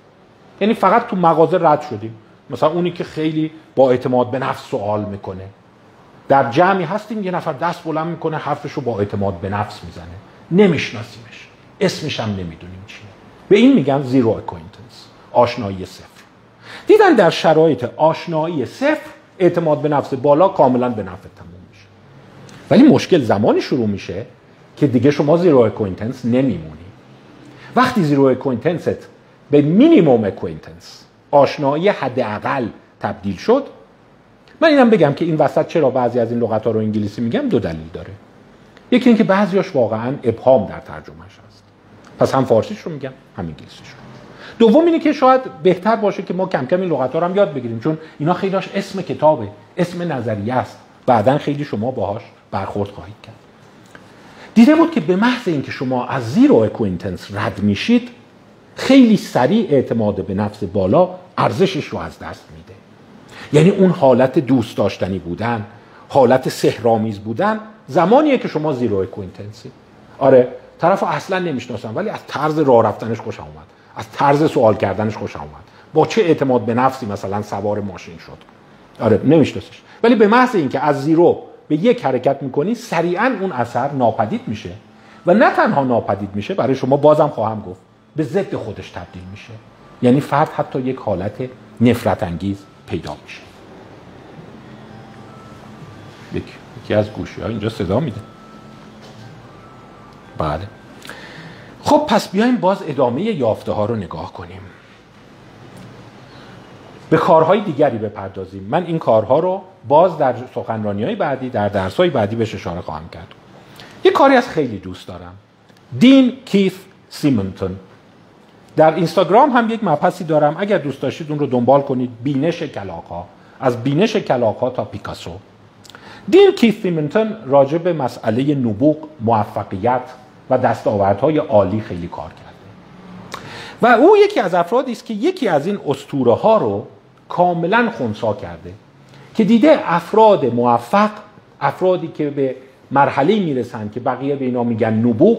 یعنی فقط تو مغازه رد شدیم. مثلا اونی که خیلی با اعتماد به نفس سوال می‌کنه. در جمعی هستیم یه نفر دست بلند می‌کنه حرفش با اعتماد به نفس می‌زنه. نمیشناسیمش. اسمش هم نمی‌دونیم چیه. به این میگن zero acquaintance آشنایی صفر. دیدن در شرایط آشنایی صفر اعتماد به نفس بالا کاملا به نفع تموم میشه. ولی مشکل زمانی شروع میشه که دیگه شما zero acquaintance نمیمونی وقتی zero acquaintance ت به minimum acquaintance آشنایی حداقل تبدیل شد من اینم بگم که این وسط چرا بعضی از این لغت ها رو انگلیسی میگم؟ دو دلیل داره. یکی اینکه بعضیاش واقعا ابهام در ترجمهش هست. پس هم فارسیش رو میگم هم انگلیسیش رو. دوم اینه که شاید بهتر باشه که ما کم کم این لغت رو هم یاد بگیریم چون اینا خیلیش اسم کتابه اسم نظریه است. بعدا خیلی شما باهاش برخورد خواهید کرد. دیده بود که به محض اینکه شما از zero acquaintance رد میشید خیلی سریع اعتماد به نفس بالا ارزشش رو از دست میده. یعنی اون حالت دوست داشتنی بودن حالت سحرآمیز بودن زمانیه که شما zero acquaintance ی آره طرف اصلا نمی‌شناسم ولی از طرز راه رفتنش خوشم اومد از طرز سوال کردنش خوشم اومد با چه اعتماد به نفسی مثلا سوار ماشین شد؟ آره نمیشناسش ولی به محض اینکه از زیرو به یک حرکت می‌کنی سریعا اون اثر ناپدید میشه. و نه تنها ناپدید میشه برای شما بازم خواهم گفت به ضد خودش تبدیل میشه. یعنی فرد حتی یک حالت نفرت انگیز پیدا میشه. یکی از گوشی ها اینجا صدا میده. بله. خب پس بیایم باز ادامه یافته ها رو نگاه کنیم. به کارهای دیگری بپردازیم. من این کارها رو باز در سخنرانی های بعدی در درس های بعدی بهش اشاره خواهم کرد. یه کاری از خیلی دوست دارم. دین کیف سیمنتون در اینستاگرام هم یک مبحثی دارم. اگر دوست داشتید اون رو دنبال کنید. بینش کلاق ها از بینش کلاق ها تا پیکاسو. دین کیف سیمنتون راجع به مسئله نبوغ موفقیت و دستاوردهای عالی خیلی کار کرده. و او یکی از افرادی است که یکی از این اسطوره ها رو کاملا خونسا کرده که دیده افراد موفق افرادی که به مرحله می‌رسن که بقیه به اینا میگن نبوغ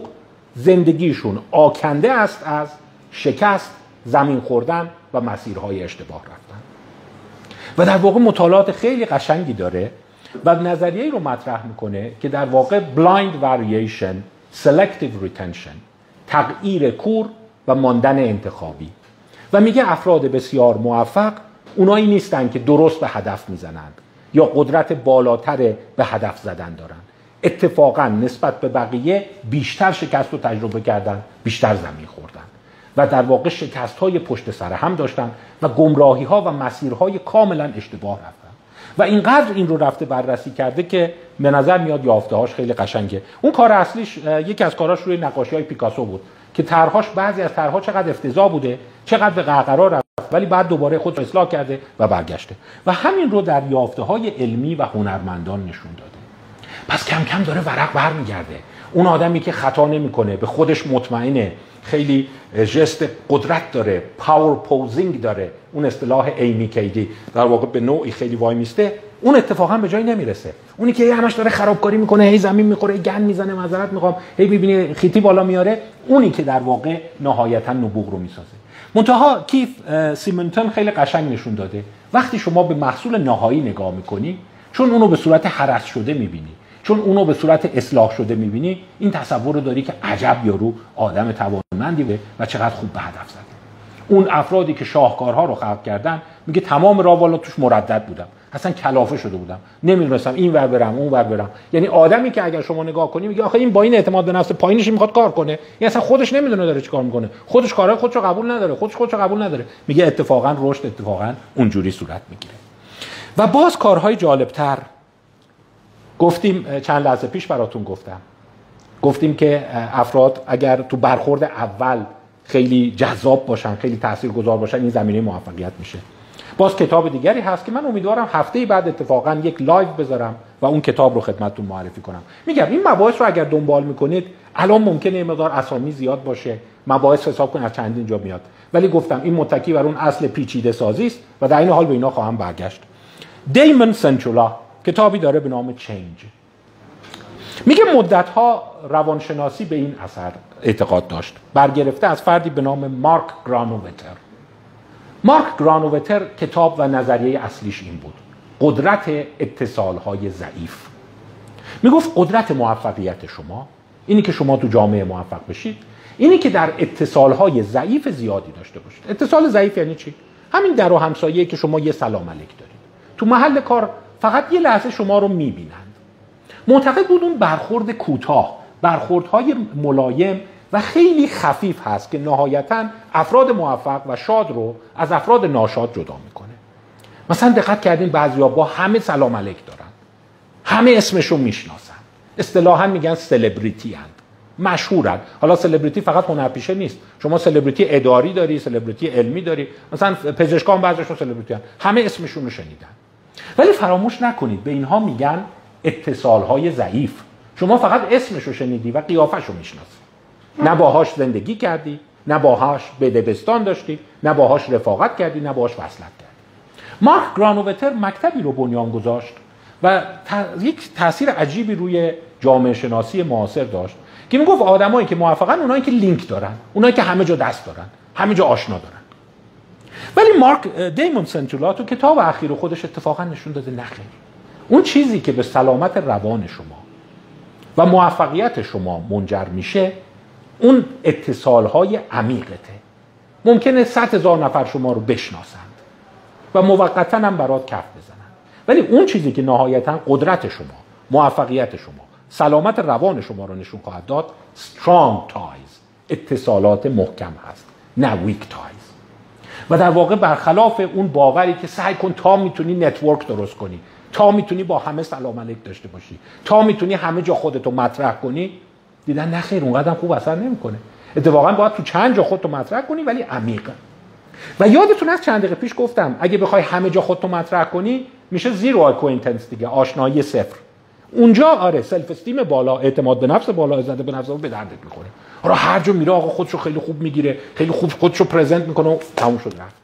زندگیشون آکنده است از شکست زمین خوردن و مسیرهای اشتباه رفتن. و در واقع مطالعات خیلی قشنگی داره و نظریه رو مطرح می‌کنه که در واقع blind variation selective retention تغییر کور و ماندن انتخابی. و میگه افراد بسیار موفق اونایی نیستن که درست به هدف می‌زنند یا قدرت بالاتر به هدف زدن دارن. اتفاقا نسبت به بقیه بیشتر شکست رو تجربه کردن بیشتر زمین خوردن و در واقع شکست های پشت سر هم داشتن و گمراهی ها و مسیرهای کاملا اشتباه رفتن. و اینقدر این رو رفته بررسی کرده که به نظر میاد یافته هاش خیلی قشنگه. اون کار اصلیش یکی از کاراش روی نقاشی های پیکاسو بود که طرحهاش بعضی از طرحها چقدر افتضاح بوده چقدر به قهقرا رفت. ولی بعد دوباره خود اصلاح کرده و برگشته. و همین رو در یافته های علمی و هنرمندان نشون داده. پس کم کم داره ورق برمیگرده. اون آدمی که خطا نمی‌کنه به خودش مطمئنه. خیلی ژست قدرت داره power posing داره. اون اصطلاح ایمی کادی در واقع به نوعی خیلی وای میسته. اون اتفاقا به جایی نمی‌رسه. اونی که همش داره خرابکاری می‌کنه هی زمین می‌خوره گند می‌زنه معذرت می‌خوام. هی می‌بینی خیتی بالا میاره. اونی که در واقع نهایتا نبوغ رو می‌سازه. منتها کیث سیمنتون خیلی قشنگ نشون داده. وقتی شما به محصول نهایی نگاه می‌کنی چون اونو به صورت هرس شده می‌بینی چون اونو به صورت اصلاح شده می‌بینی این تصور رو داری که عجب یارو آدم توانمندی بوده و چقدر خوب به هدف زده. اون افرادی که شاهکارها رو خلق کردن میگه تمام راه والا توش مردد بودم. اصلا کلافه شده بودم. نمی‌دونستم این ور برم اون ور برم. یعنی آدمی که اگر شما نگاه کنی میگه آخه این با این اعتماد به نفس پایینش می‌خواد کار کنه. یعنی اصلا خودش نمی‌دونه داره چیکار می‌کنه. خودش کارهای خودش قبول نداره. خودش خودش قبول نداره. میگه اتفاقا رشد اتفاقا اونجوری صورت می‌گیره. و باز کارهای جالبتر. گفتیم چند لحظه پیش براتون گفتم. گفتیم که افراد اگر تو برخورد اول خیلی جذاب باشن خیلی تاثیرگذار باشن این زمینه موفقیت میشه. باز کتاب دیگری هست که من امیدوارم هفته بعد اتفاقا یک لایو بذارم و اون کتاب رو خدمتتون معرفی کنم. میگم این مباحث رو اگر دنبال می‌کنید الان ممکنه مقدار اسامی زیاد باشه مباحث حساب کن از چندین جا میاد. ولی گفتم این متکی بر اون اصل پیچیده سازی است و در این حال به اینا خواهم برگشت. دیمن سنتولا کتابی داره به نام Change میگه مدت ها روانشناسی به این اثر اعتقاد داشت. برگرفته از فردی به نام مارک گرانووتر مارک گرانووتر کتاب و نظریه اصلیش این بود. قدرت اتصال های ضعیف. می‌گفت قدرت موفقیت شما اینی که شما تو جامعه موفق بشید اینی که در اتصال های ضعیف زیادی داشته باشید. اتصال ضعیف یعنی چی؟ همین در و همسایه که شما یه سلام علیک دارید. تو محل کار فقط یه لحظه شما رو می‌بینند. معتقد بود اون برخورد کوتاه برخوردهای ملایم و خیلی خفیف هست که نهایتا افراد موفق و شاد رو از افراد ناشاد جدا می‌کنه. مثلا دقت کردین بعضیا با همه سلام علیک دارن. همه اسمشون می‌شناسن. اصطلاحا میگن سلبریتی هند مشهورن. حالا سلبریتی فقط هنرپیشه نیست. شما سلبریتی اداری داری سلبریتی علمی داری. مثلا پزشکان بعضیشون سلبریتی هن. همه اسمشون رو شنیدن. ولی فراموش نکنید به اینها میگن اتصال های ضعیف. شما فقط اسمش رو شنیدی و قیافش رو می‌شناسی. نه باهاش زندگی کردی نه باهاش بدبستان داشتی نه باهاش رفاقت کردی نه باهاش وصلت کردی. مارک گرانووتر مکتبی رو بنیان گذاشت و یک تاثیر عجیبی روی جامعه شناسی معاصر داشت که می‌گفت آدمایی که موفقن اونایی که لینک دارن اونایی که همه جا دست دارن همه جا آشنا دارن. ولی مارک دیمون سنتولا تو کتاب اخیر خودش اتفاقا نشون داده نخیر اون چیزی که به سلامت روان شما و موفقیت شما منجر میشه اون اتصال های عمیقته. ممکنه صد هزار نفر شما رو بشناسند و موقتا هم برات کف بزنن ولی اون چیزی که نهایتا قدرت شما موفقیت شما سلامت روان شما رو نشون خواهد داد strong ties اتصالات محکم هست نه weak ties و در واقع برخلاف اون باوری که سعی کن تا می‌تونی network درست کنی تا می‌تونی با همه سلام علیک داشته باشی تا می‌تونی همه جا خودتو مطرح کنی دیدن نه خیر اونقدر خوب اثر نمی‌کنه. اتفاقا باید تو چند جا خودتو مطرح کنی ولی عمیق و یادتون از چند دقیقه پیش گفتم اگه بخوای همه جا خودتو مطرح کنی میشه zero acquaintance دیگه آشنایی صفر. اونجا آره سلف استیم بالا اعتماد به نفس بالا عزت به نفس به دردت می‌خوره. حالا هر جا میره آقا خودشو خیلی خوب می‌گیره خیلی خوب خودشو پرزنت می‌کنه و تموم شد رفت.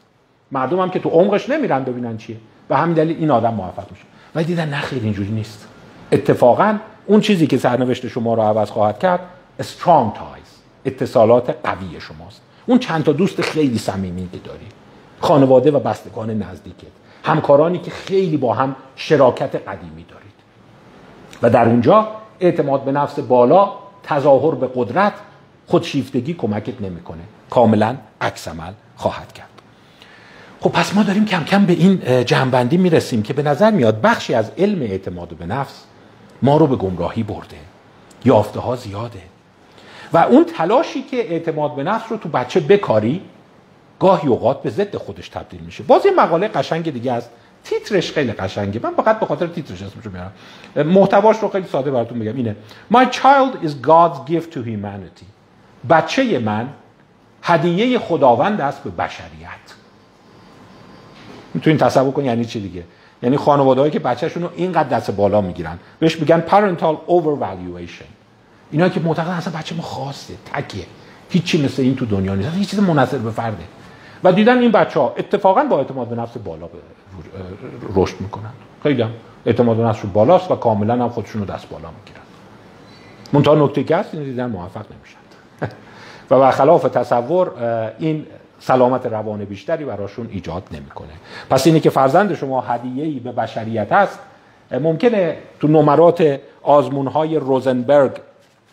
مردم هم که تو عمقش نمیرن ببینن چیه. و همین دلیل این آدم موفق میشه. و دیدن نه خیر اینجوری نیست. اتفاقا اون چیزی که سرنوشت شما رو عوض خواهد کرد strong ties اتصالات قوی شماست. اون چند تا دوست خیلی صمیمی که داری. خانواده و بستگان نزدیکت. همکارانی که خیلی با هم شراکت قدیمی دارید. و در اونجا اعتماد به نفس بالا تظاهر به قدرت خودشیفتگی کمکت نمی‌کنه. کاملا عکس عمل خواهد کرد. خب پس ما داریم کم کم به این جنبندی می‌رسیم که به نظر میاد بخشی از علم اعتماد به نفس ما رو به گمراهی برده. یافته ها زیاده. و اون تلاشی که اعتماد به نفس رو تو بچه بکاری گاهی اوقات به ضد خودش تبدیل میشه. باز این مقاله قشنگ دیگه است. تیترش خیلی قشنگه. من فقط به خاطر تیترش اسمشو میارم. محتواش رو خیلی ساده براتون میگم اینه. My child is God's gift to humanity. بچه من هدیه خداوند است به بشریت. می‌تونین تصور کنید یعنی چی دیگه؟ یعنی خانواده‌ای که بچه‌شون رو اینقدر دست بالا می‌گیرن. بهش میگن parental overvaluation. اینا که معتقدن اصلا بچه ما خاصه تکیه. هیچی مثل این تو دنیا نیست. هیچ چیز منحصر به فرده. و دیدن این بچه ها اتفاقا با اعتماد به نفس بالا رشد می‌کنن. خیلی هم اعتماد به نفسشون بالاست و کاملا هم خودشون رو دست بالا می‌گیرن. منتها نکته که هست این دیدن موفق نمیشن. و برخلاف تصور این سلامت روان بیشتری براشون ایجاد نمی‌کنه. پس اینی که فرزند شما هدیه‌ای به بشریت هست ممکنه تو نمرات آزمون های روزنبرگ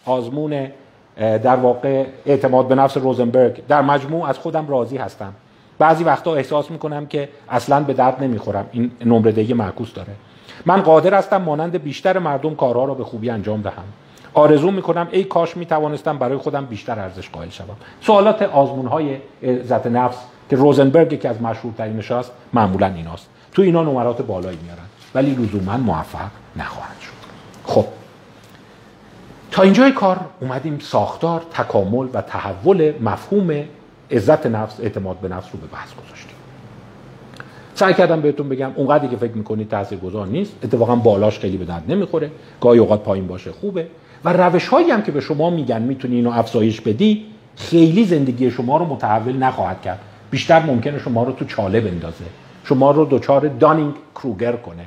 آزمون در واقع اعتماد به نفس روزنبرگ در مجموع از خودم راضی هستم. بعضی وقتا احساس می‌کنم که اصلا به درد نمی‌خورم. این نمرده معکوس داره. من قادر هستم مانند بیشتر مردم کارها را به خوبی انجام دهم. آرزو می‌کنم ای کاش می‌توانستم برای خودم بیشتر ارزش قائل شوم. سوالات آزمون های عزت نفس که روزنبرگ که از مشهورترینش است معمولا ایناست. تو اینا نمرات بالایی میارن ولی لزوما موفق نخواهند شد. خب. تا اینجای کار اومدیم ساختار تکامل و تحول مفهوم عزت نفس اعتماد به نفس رو به بحث گذاشتیم. سعی کردم بهتون بگم اونقدری که فکر می‌کنید تاثیرگذار نیست. اتفاقا بالاش خیلی به درد نمی‌خوره. گاهی اوقات پایین باشه خوبه. و روش هایی هم که به شما میگن می‌تونی اینو افزایش بدی خیلی زندگی شما رو متحول نخواهد کرد. بیشتر ممکنه شما رو تو چاله بندازه. شما رو دچار دانینگ کروگر کنه.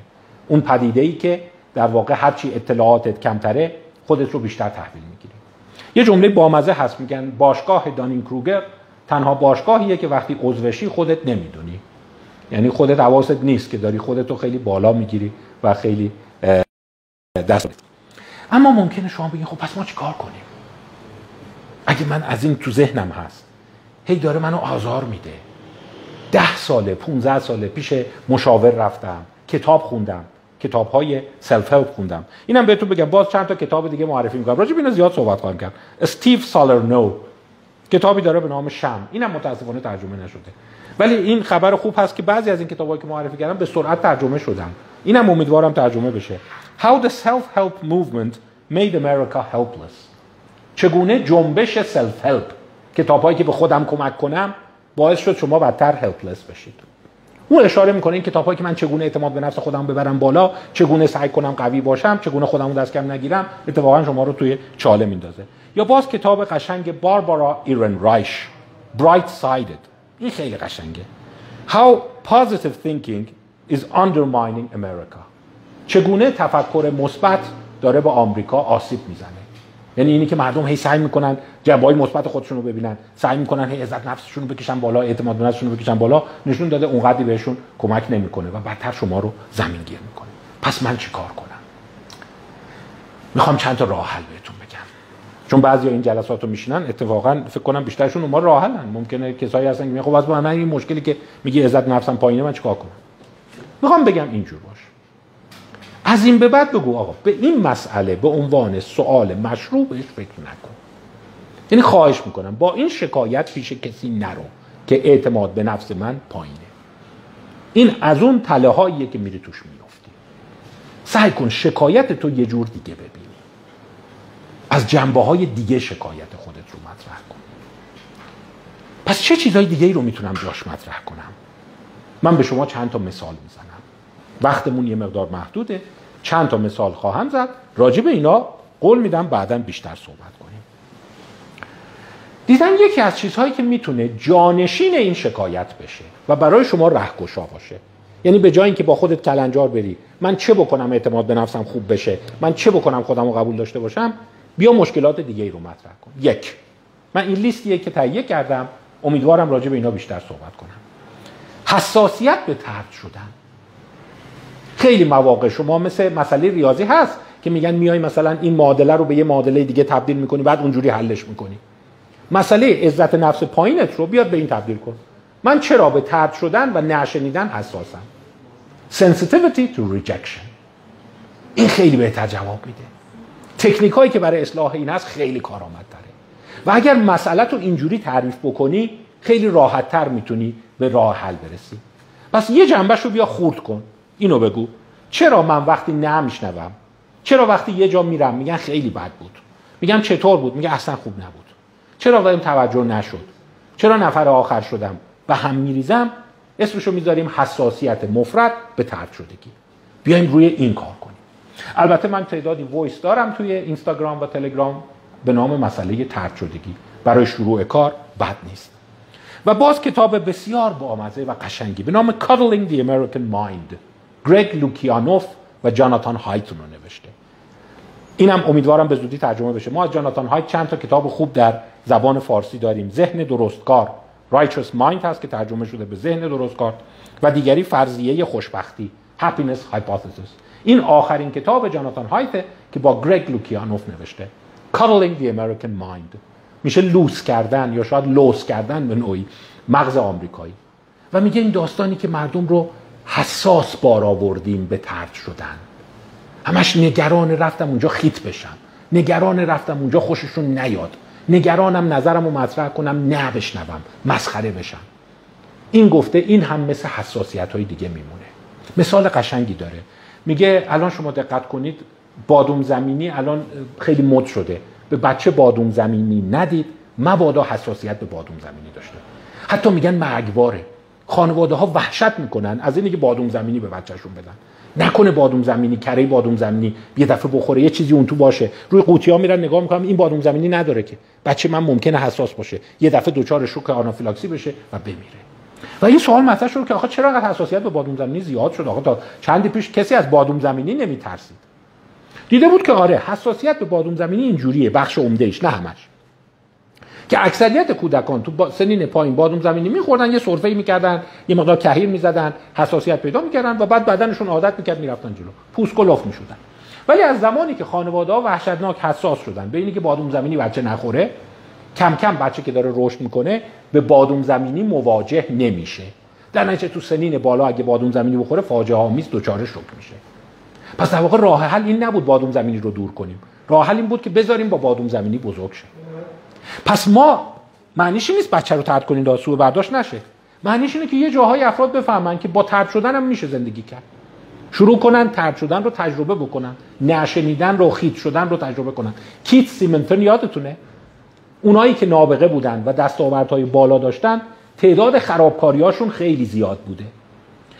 اون پدیده ای که در واقع هرچی اطلاعاتت کمتره خودت رو بیشتر تحویل می‌گیری. یه جمله بامزه هست میگن باشگاه دانینگ کروگر تنها باشگاهیه که وقتی عضوشی خودت نمی‌دونی. یعنی خودت حواست نیست که داری خودت رو خیلی بالا می‌گیری و خیلی دست اما ممکنه شما بگین خب پس ما چی کار کنیم؟ اگه من از این تو ذهنم هست هی داره منو آزار میده. ده ساله 15 ساله پیش مشاور رفتم کتاب خوندم کتاب های سلف هلپ خوندم. اینم بهتون بگم باز چند تا کتاب دیگه معرفی می‌کنم. راجع به زیاد صحبت خواهم کرد. استیو سالرنو کتابی داره به نام شم. اینم متاسفانه ترجمه نشده. ولی این خبر خوب هست که بعضی از این کتابایی که معرفی کردم به سرعت ترجمه شدن. اینم امیدوارم ترجمه بشه. How the self-help movement made America helpless. چگونه جنبش سلف هلپ کتابایی که به خودم کمک کنم باعث شد شما بدتر هلپلس بشید. اون اشاره می‌کنه این کتابایی که من چگونه اعتماد به نفس خودم ببرم بالا چگونه سعی کنم قوی باشم چگونه خودمو دست کم نگیرم اتفاقا شما رو توی چاله میندازه. یا باز کتاب قشنگ باربارا ایرن رایش Bright Sided. این خیلی قشنگه. How positive thinking is undermining America. چگونه تفکر مثبت داره به آمریکا آسیب می‌زنه؟ یعنی اینی که مردم هی سعی می‌کنن جنبه‌های مثبت خودشون رو ببینن سعی می‌کنن هی عزت نفسشون رو بکشن بالا اعتماد به نفسشون رو بکشن بالا نشون داده اونقدری بهشون کمک نمی‌کنه و بدتر شما رو زمین گیر می‌کنه. پس من چیکار کنم؟ می‌خوام چند تا راه حل بهتون بگم. چون بعضی این جلسات رو میشینن اتفاقا فکر کنم بیشترشون اونها راه حلن. ممکنه کسایی هستن که میگن خب از من این مشکلی که میگه عزت نفسم پایینه من چیکار کنم؟ می‌خوام بگم اینجور. از این به بعد بگو آقا به این مسئله به عنوان سوال مشروع بهش فکر نکن. یعنی خواهش می‌کنم با این شکایت پیش کسی نرو که اعتماد به نفس من پایینه. این از اون تله هاییه که میری توش میفتی سعی کن شکایت تو یه جور دیگه ببینی. از جنبه های دیگه شکایت خودت رو مطرح کن. پس چه چیزهای دیگه رو می‌تونم جاش مطرح کنم؟ من به شما چند تا مثال می‌زنم. وقتمون یه مقدار محدوده. چند تا مثال خواهم زد. راجع به اینا قول میدم بعدا بیشتر صحبت کنیم. دیدن یکی از چیزهایی که می‌تونه جانشین این شکایت بشه و برای شما رهگشا باشه. یعنی به جای اینکه با خودت کلنجار بری من چه بکنم اعتماد به نفسم خوب بشه؟ من چه بکنم خودم رو قبول داشته باشم؟ بیا مشکلات دیگه ای رو مطرح کن. یک. من این لیستیه که تهیه کردم. امیدوارم راجع به اینا بیشتر صحبت کنم. حساسیت به ترد شدن. خیلی مواقع شما مثل مسئله ریاضی هست که میگن میای مثلا این معادله رو به یه معادله دیگه تبدیل می‌کنی بعد اونجوری حلش می‌کنی. مسئله عزت نفس پایینت رو بیاد به این تبدیل کن. من چرا به ترد شدن و نشنیدن حساسم؟ Sensitivity to rejection. این خیلی بهتر جواب میده. تکنیک هایی که برای اصلاح این هست خیلی کارآمد داره و اگر مسئله تو اینجوری تعریف بکنی خیلی راحت تر می‌تونی به راه حل برسی. پس یه جنبش رو بیا خورد کن. اینو بگو. چرا من وقتی نمیشنوم؟ چرا وقتی یه جا میرم میگن خیلی بد بود. میگم چطور بود؟ میگه اصلا خوب نبود. چرا بهم توجه نشد؟ چرا نفر آخر شدم و هم میریزم؟ اسمشو می‌ذاریم حساسیت مفرط به طرد شدگی. بیایم روی این کار کنیم. البته من تعدادی voice دارم توی اینستاگرام و تلگرام به نام مسئله طرد شدگی. برای شروع کار بد نیست. و باز کتاب بسیار با بامزه و قشنگی به نام Coddling the American Mind. گرگ لوکیانوف و جاناتان هایت اون رو نوشته. اینم امیدوارم به زودی ترجمه بشه. ما از جاناتان هایت چند تا کتاب خوب در زبان فارسی داریم. ذهن درستکار. Righteous Mind هست که ترجمه شده به ذهن درستکار و دیگری فرضیه خوشبختی. Happiness Hypothesis. این آخرین کتاب جاناتان هایت که با گرگ لوکیانوف نوشته. Cuddling the American Mind. میشه لوس کردن یا شاید لوس کردن به نوعی مغز آمریکایی. و میگه این داستانی که مردم رو حساس بار آوردیم به ترد شدن. همش نگران رفتم اونجا خیت بشم. نگران رفتم اونجا خوششون نیاد. نگرانم نظرم رو مطرح کنم نه بشنوم مسخره بشم. این گفته این هم مثل حساسیت های دیگه میمونه. مثال قشنگی داره. میگه الان شما دقت کنید بادوم زمینی الان خیلی مد شده. به بچه بادوم زمینی ندید مبادا حساسیت به بادوم زمینی داشته. حتی میگن مرگواره. خانواده ها وحشت می‌کنن. از اینکه بادوم زمینی به بچهشون بدن. نکنه بادوم زمینی کره بادوم زمینی یه دفعه بخوره یه چیزی اون تو باشه. روی قوطی ها میرن نگاه می‌کنم این بادوم زمینی نداره که. بچه من ممکنه حساس باشه. یه دفعه دچار شوک آنافیلاکسی بشه و بمیره. و یه سوال مطرح شد که آخه چرا انقدر حساسیت به بادوم زمینی زیاد شد؟ آخه تا چندی پیش کسی از بادوم زمینی نمیترسید. دیده بود که آره حساسیت به بادوم زمینی اینجوریه. بخش عمدهش نه همش. که اکثریت کودکان تو سنین پایین بادوم زمینی میخوردن یه سرفه می‌کردن یه مقدار کهیر می‌زدن حساسیت پیدا می‌کردن و بعد بدنشون عادت می‌کرد می‌رفتن جلو. پوست کلوف می‌شدن. ولی از زمانی که خانواده ها وحشتناک حساس شدن به اینی که بادوم زمینی بچه نخوره کم کم بچه که داره رشد می‌کنه به بادوم زمینی مواجه نمیشه. در نتیجه تو سنین بالا اگه بادوم زمینی بخوره فاجعه آمیز دچار شوک میشه. پس در واقع راه حل این نبود بادوم زمینی رو دور کنیم. راه حل این بود که بذاریم با بادوم زمینی بزرگ شه پس ما معنیش نیست بچه رو ترد کنیم سوء برداشت نشه. معنیش اینه که یه جاهای افراد بفهمن که با ترد شدن هم میشه زندگی کرد. شروع کنن ترد شدن رو تجربه بکنن. نشنیدن رو خیت شدن رو تجربه کنن. کیت سیمنتون یادتونه؟ اونایی که نابغه بودن و دستاوردهای بالا داشتن تعداد خرابکاریاشون خیلی زیاد بوده.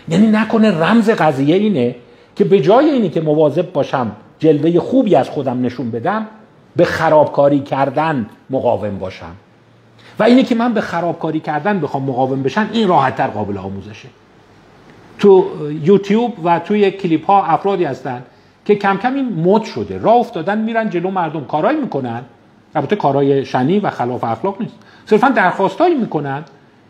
یعنی نکنه رمز قضیه اینه که به جای اینی که مواظب باشم جلوه خوبی از خودم نشون بدم به خرابکاری کردن مقاوم باشم. و اینه که من به خرابکاری کردن بخوام مقاوم بشم این راحتتر قابل آموزشه. تو یوتیوب و توی کلیپ ها افرادی هستن که کم کم این مد شده. راه افتادن میرن جلو مردم. کارایی می‌کنن. البته کارای شنی و خلاف اخلاق نیست. صرفا درخواستایی می‌کنن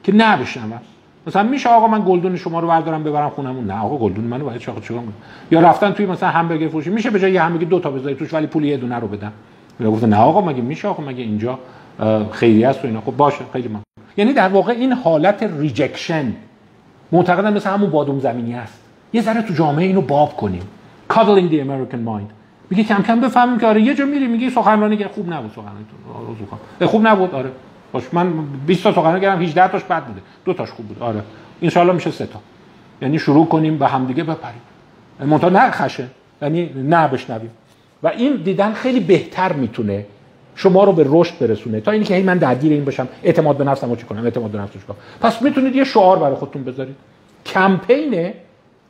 که نبشنون مثلا میشه آقا من گلدون شما رو بردارم ببرم خونمون؟ نه آقا گلدون منو باید چاق چیکار یا رفتن توی مثلا همبرگر فروشی. میشه به جای همبرگر دو تا بذاری توش ولی پول یه دونه رو بدم. یا گفت نه آقا مگه میشه آقا؟ مگه اینجا خیلی است و اینا؟ خب باشه خیلی من یعنی در واقع این حالت rejection معتقدم مثل همون بادوم زمینی است یه ذره تو جامعه اینو باب کنیم. Coddling the American mind. میگه کم کم بفهمیم که آره یه جا میری میگه سخنرانی که خوب نبود سخنرانیتون آره خوب نبود؟ آره. باشه من 20 تا سخنرانی کردم 18 تاش بد بوده. دو تاش خوب بود. آره. این میشه سه تا. یعنی شروع کنیم به همدیگه بپریم. منتها نه خشه. یعنی نه بشنویم. و این دیدن خیلی بهتر می‌تونه شما رو به رشد برسونه. تا اینکه هی من درگیر این باشم اعتماد به نفسم رو کنم اعتماد به نفسم کنم. پس می‌تونید یه شعار برای خودتون بذارید. کمپین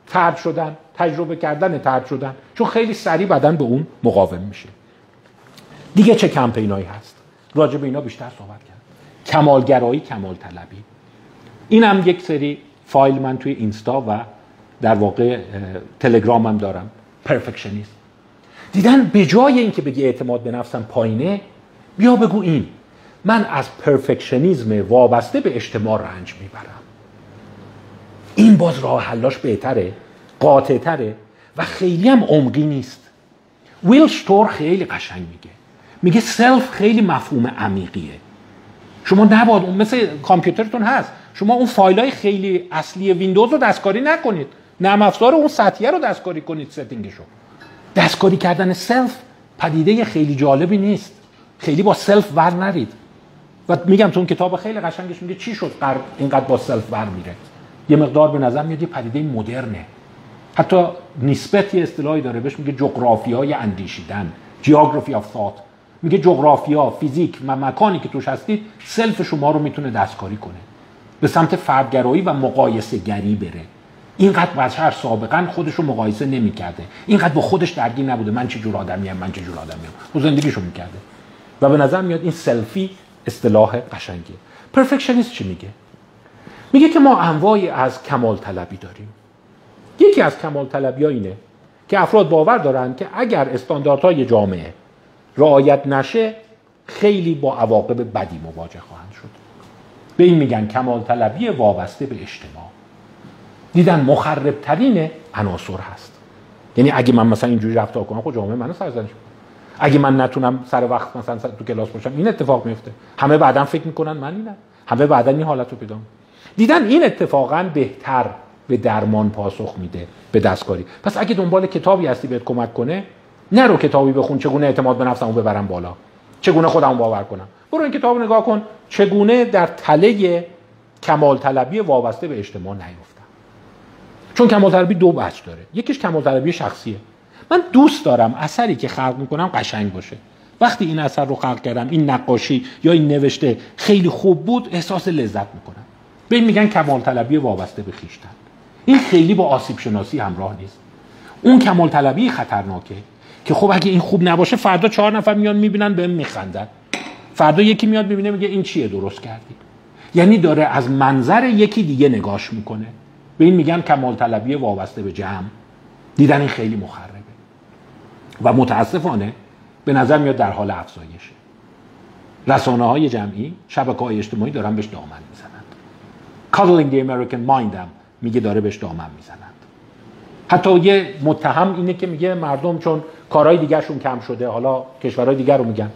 ترد شدن تجربه کردن ترد شدن چون خیلی سریع بدن به اون مقاوم میشه. دیگه چه کمپینایی هست؟ راجع به اینا بیشتر صحبت کرد کمالگرایی کمال طلبی این هم یک سری فایل من توی اینستا و در واقع تلگرامم دارم. perfectionism دیدن به جای اینکه بگی اعتماد به نفسم پایینه بیا بگو این. من از perfectionism وابسته به اجتماع رنج می‌برم. این باز راه حلاش بهتره قاطعتره و خیلی هم عمقی نیست. ویل استور خیلی قشنگ میگه. میگه self خیلی مفهوم عمیقیه. شما نباید اون مثل کامپیوترتون هست. شما اون فایل های خیلی اصلی ویندوز رو دستکاری نکنید. نرم افزار اون سطحیه رو دستکاری کنید setting شو. دستکاری کردن self پدیده خیلی جالبی نیست. خیلی با self ور نرید. و میگم تو اون کتاب خیلی قشنگش میگه چی شد اینقدر با self ور میره. یه مقدار به نظر میاد یه پدیده مدرنه. حتی نیسبت یه اصطلاحی داره. بهش میگه جغرافیای اندیشیدن. geography of thought. میگه جغرافیا فیزیک و مکانی که توش هستید self شما رو می‌تونه دستکاری کنه. به سمت فردگرایی و مقایسه گری بره. اینقدر بشر سابقا خودش رو مقایسه نمی‌کرده. اینقدر با خودش درگیر نبوده. من چه جور آدمیم من چه جور آدمیم و زندگیشو می‌کرده. و به نظر میاد این سلفی اصطلاح قشنگیه. پرفکشنیست چی میگه؟ میگه که ما انواعی از کمال طلبی داریم. یکی از کمال طلبی ها اینه که افراد باور دارن که اگر استانداردهای جامعه رعایت نشه خیلی با عواقب بدی مواجه خواهند شد. به این میگن کمال طلبی وابسته به اجتماع. دیدن مخرب ترین عناصر هست. یعنی اگه من مثلا اینجوری رفتار کنم خب جامعه منو سرزنش اگه من نتونم سر وقت مثلا تو کلاس باشم این اتفاق میفته همه بعدا فکر می‌کنن من اینم. همه بعدا این حالت رو پیدا دیدن این اتفاقا بهتر به درمان پاسخ میده به دستکاری. پس اگه دنبال کتابی هستی بهت کمک کنه نرو کتابی بخون چگونه اعتماد به نفسمو ببرم بالا. چگونه خودمو باور کنم. برو این کتاب نگاه کن. چگونه در تله کمال طلبی وابسته به اجتماع نیفتم چون کمال طلبی دو بچ داره. یکیش کمال طلبی شخصیه. من دوست دارم اثری که خلق می‌کنم قشنگ باشه. وقتی این اثر رو خلق کردم این نقاشی یا این نوشته خیلی خوب بود احساس لذت می‌کنم. به این میگن کمال طلبی وابسته به خیشتن. این خیلی با آسیب شناسی همراه نیست. اون کمال طلبی خطرناکه که خب اگه این خوب نباشه فردا چهار نفر میان می‌بینن بهم میخندن. فردا یکی میاد می‌بینه میگه این چیه؟ درست کردی. یعنی داره از منظر یکی دیگه نگاش می‌کنه. به این میگن کمال طلبی وابسته به جمع. دیدن این خیلی مخربه. و متاسفانه به نظر میاد در حال افزایشه. رسانه های جمعی شبکه های اجتماعی دارن بهش دامن می‌زنند Cuddling the American Mind هم میگه داره بهش دامن می‌زنند حتی یه متهم اینه که میگه مردم چون کارهای دیگرشون کم شده حالا کشورهای دیگر رو میگن.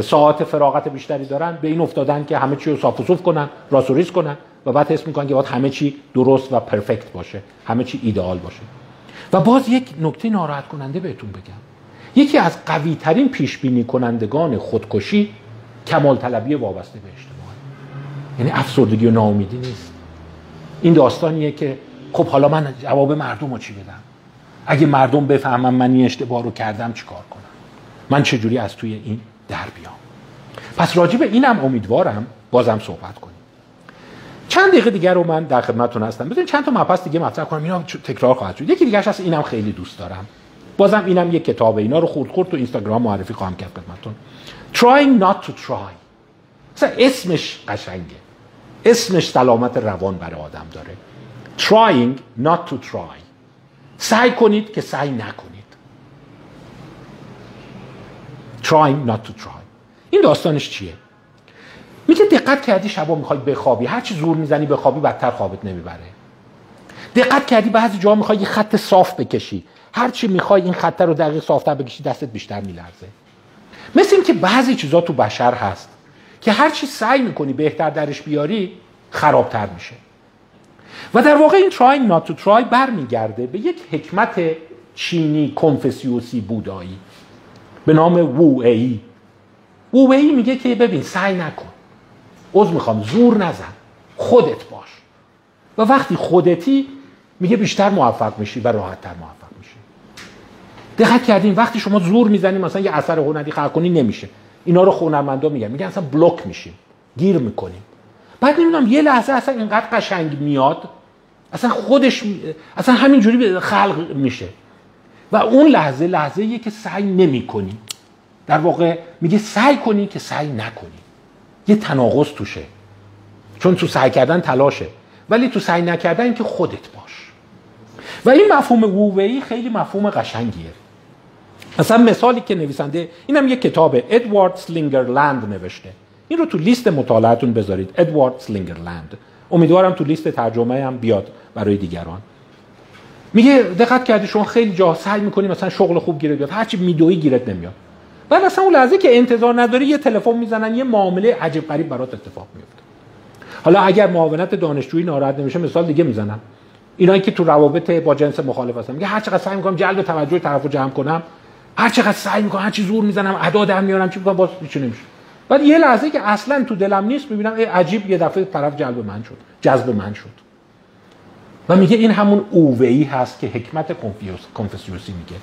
ساعت فراغت بیشتری دارن به این افتادن که همه چی رو صاف و کنن راس و ریز کنن و بعد حس می‌کنن که باید همه چی درست و پرفکت باشه همه چی ایدئال باشه. و باز یک نکته ناراحت کننده بهتون بگم. یکی از قوی ترین پیش بینی کنندگان خودکشی کمال طلبی وابسته به اجتماع. یعنی افسردگی و ناامیدی نیست. این داستانیه که خب حالا من جواب مردم رو چی بدم؟ اگه مردم بفهمم من این اشتباه رو کردم چیکار کنم؟ من چجوری از توی این در بیام. پس راجع به اینم امیدوارم بازم صحبت کنیم. چند دقیقه دیگر رو من در خدمتتون هستم. بذارید چند تا مبحث دیگه مطرح کنم. اینا تکرار خواهد شد. یکی دیگه هست اینم خیلی دوست دارم. بازم اینم یک کتابه اینا رو خورد خورد تو اینستاگرام معرفی خواهم کرد خدمتتون. Trying not to try. مثلا اسمش قشنگه. اسمش سلامت روان برای آدم داره. Trying not to try. سعی کنید که سعی نکنید. Trying not to try. این داستانش چیه؟ میگه دقت کردی شبا می‌خوای بخوابی؟ هرچی زور می‌زنی بخوابی بدتر خوابت نمی‌بره. دقت کردی بعضی جا می‌خوای یه خط صاف بکشی. هرچی می‌خوای این خط رو دقیق صافتر بکشی دستت بیشتر میلرزه. مثل اینکه بعضی چیزا تو بشر هست که هرچی سعی می‌کنی بهتر درش بیاری خرابتر میشه. و در واقع این trying not to try برمیگرده به یک حکمت چینی کنفسیوسی بودایی. به نام وو ای وو ای میگه که ببین سعی نکن. عذر می‌خوام زور نزن. خودت باش. و وقتی خودتی میگه بیشتر موفق میشی و راحتتر موفق میشی. دقت کردین وقتی شما زور می‌زنی مثلا یه اثر هنری خلق کنی نمیشه. اینا رو هنرمندا میگن. میگن اصلا بلوک میشیم. گیر می‌کنیم. بعد نمی‌دونم یه لحظه اصلا اینقدر قشنگ میاد. اصلا خودش اصلا همینجوری خلق میشه. اون لحظه لحظه که سعی نمی کنی. در واقع میگه سعی کنی که سعی نکنی. یه تناقض توشه. چون تو سعی کردن تلاشه. ولی تو سعی نکردن که خودت باش. و این مفهوم wu wei خیلی مفهوم قشنگیه. مثلا مثالی که نویسنده اینم یه کتاب ادوارد سلینگرلند نوشته. این رو تو لیست مطالعتون بذارید. ادوارد سلینگرلند امیدوارم تو لیست ترجمه هم بیاد برای دیگران. میگه دقت کردی شما خیلی جا سعی می‌کنی مثلا شغل خوب گیرت بیاد. هرچی میدوی گیرت نمیاد. بعد مثلا اون لحظه که انتظار نداری یه تلفن می‌زنن یه معامله عجیب غریب برات اتفاق میفته حالا اگر معاونت دانشجویی ناراحت نمیشه مثال دیگه می‌زنم. اینایی که تو روابط با جنس مخالف هستن میگه هر چقدر سعی می‌کنم جلب توجه طرفو جمع کنم هر چقدر سعی می‌کنم هر چی زور می‌زنم ادا در میارم چی می‌کنم باز هیچ نمیشه. بعد یه لحظه که اصلا تو دلم نیست می‌بینم عجیب یه دفعه طرف جلب من شد جذب من شد. و میگه این همون اووی هست که حکمت کنفسیوسی میگه.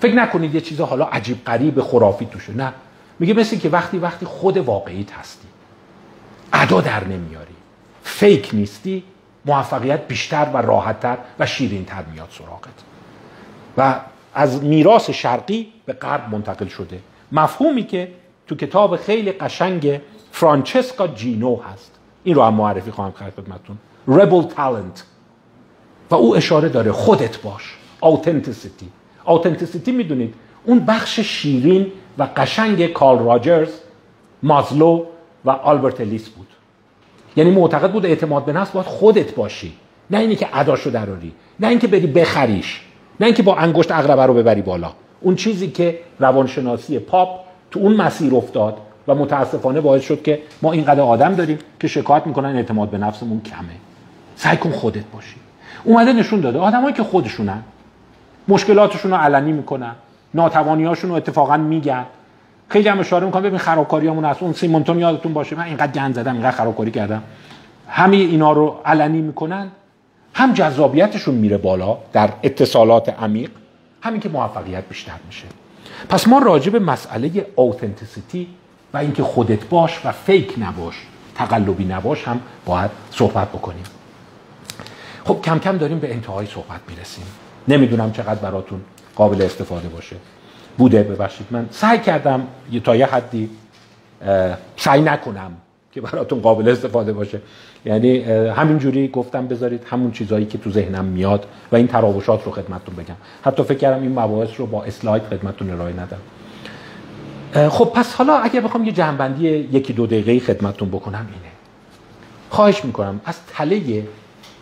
فکر نکنید یه چیز حالا عجیب غریب خرافی توشه. نه. میگه مثل که وقتی وقتی خود واقعیت هستی ادا در نمیاری. فیک نیستی موفقیت بیشتر و راحتتر و شیرینتر میاد سراغت. و از میراث شرقی به غرب منتقل شده. مفهومی که تو کتاب خیلی قشنگ فرانچسکا جینو هست. این رو هم معرفی خواهم کرد خدمتتون. Rebel talent. و او اشاره داره خودت باش. Authenticity. Authenticity می‌دونید. اون بخش شیرین و قشنگ کارل راجرز مازلو و آلبرت الیس بود. یعنی معتقد بود اعتماد به نفس باید خودت باشی. نه اینی که اداشو دراری نه اینکه بری بخریش. نه اینکه با انگشت اغربه رو ببری بالا. اون چیزی که روانشناسی پاپ تو اون مسیر افتاد و متاسفانه باعث شد که ما اینقدر آدم داریم که شکایت می‌کنن اعتماد به نفسمون کمه. سعی کن خودت باشی. اومده نشون داده. آدمایی که خودشونن. مشکلاتشون رو علنی می‌کنن. ناتوانیاشون رو اتفاقا میگن. خیلی هم اشاره می‌کنم. ببین خرابکاریامون هست اون سیمونتون یادتون باشه. من اینقدر گند زدم اینقدر خرابکاری کردم. همه اینا رو علنی می‌کنن. هم جذابیتشون میره بالا در اتصالات عمیق. همین که موفقیت بیشتر میشه. پس ما راجع به مسئله اوتنتیسیتی و اینکه خودت باش و فیک نباش تقلبی نباش هم باید صحبت بکنیم. خب کم کم داریم به انتهای صحبت می‌رسیم. نمی‌دونم چقدر براتون قابل استفاده باشه. بوده ببخشید. من سعی کردم تا یه حدی سعی نکنم که براتون قابل استفاده باشه. یعنی همینجوری گفتم بذارید همون چیزهایی که تو ذهنم میاد و این تراوشات رو خدمتتون بگم. حتی فکر کردم این مباحث رو با اسلاید خدمتتون ارائه ندم. خب پس حالا اگر بخوام یه جنبندی یکی دو دقیقه خدمتتون بکنم اینه. خواهش می‌کنم از تله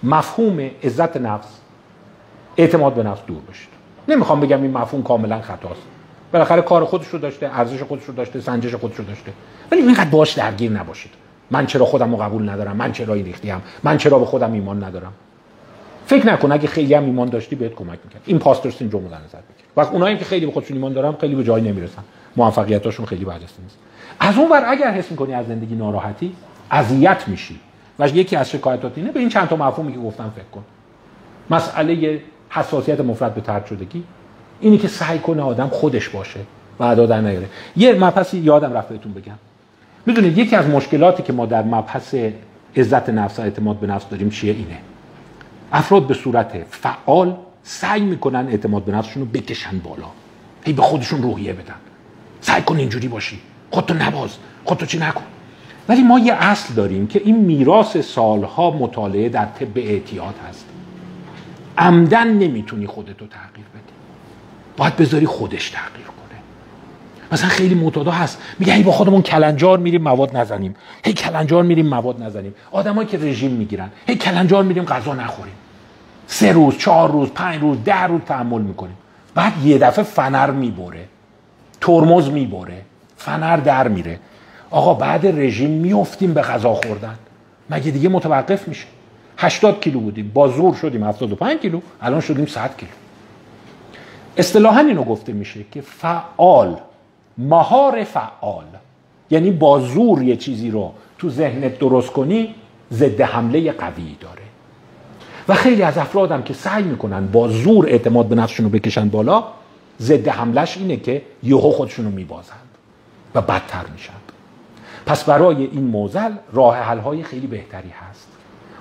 مفهوم عزت نفس اعتماد به نفس دور بشید نمی‌خوام بگم این مفهوم کاملا خطاست. بالاخره کار خودش رو داشته ارزش خودش رو داشته سنجش خودش رو داشته. ولی اینقدر باش درگیر نباشید. من چرا خودم رو قبول ندارم؟ من چرا این ریختیم؟ من چرا به خودم ایمان ندارم؟ فکر نکن اگه خیلی هم ایمان داشتی بهت کمک می‌کرد. این پاستور سیندروم رو در نظر بگیر. وقت اونایی که خیلی به خودشون ایمان دارن خیلی به جایی نمی‌رسن. موفقیتاشون خیلی برجسته نیست. از اون ور اگر حس می‌کنی از زندگی ناراحتی اذیت میشی. و یکی از شکایتات اینه به این چند تا مفهومی که گفتم فکر کن. مسئله حساسیت مفرد به ترد شدگی اینی که سعی کنه آدم خودش باشه و ادا در نیاره. یه مبحثی یادم رفت بهتون بگم. می‌دونید یکی از مشکلاتی که ما در مبحث عزت نفس و اعتماد به نفس داریم چیه؟ اینه. افراد به صورت فعال سعی می‌کنن اعتماد به نفسشون رو بکشن بالا. هی به خودشون روحیه بدن. سعی کن اینجوری باشی. خودتو نباز. خودتو چی نکن. ولی ما یه اصل داریم که این میراث سالها مطالعه در طب اعتیاد هست. عمدن نمی‌تونی خودتو تغییر بدی. باید بذاری خودش تغییر کنه. مثلا خیلی معتادا هست. میگه هی با خودمون کلنجار میریم مواد نزنیم. هی کلنجار میریم مواد نزنیم. آدمایی که رژیم می‌گیرن. هی کلنجار میریم غذا نخوریم. سه روز چهار روز پنج روز ده روز تحمل می‌کنیم. بعد یه دفعه فنر می‌بره. ترمز می‌بره. فنر در میره. آقا بعد رژیم میفتیم به غذا خوردن. مگه دیگه متوقف میشه؟ 80 کیلو بودیم با زور شدیم 75 کیلو الان شدیم 100 کیلو. اصطلاحا اینو گفته میشه که فعال مهار فعال. یعنی با زور یه چیزی رو تو ذهنت درست کنی ضد حمله قوی داره. و خیلی از افرادم که سعی می‌کنن با زور اعتماد به نفسشون رو بکشن بالا ضد حملش اینه که یهو خودشون رو میبازند و بدتر میشن. پس برای این معضل راه حل خیلی بهتری هست.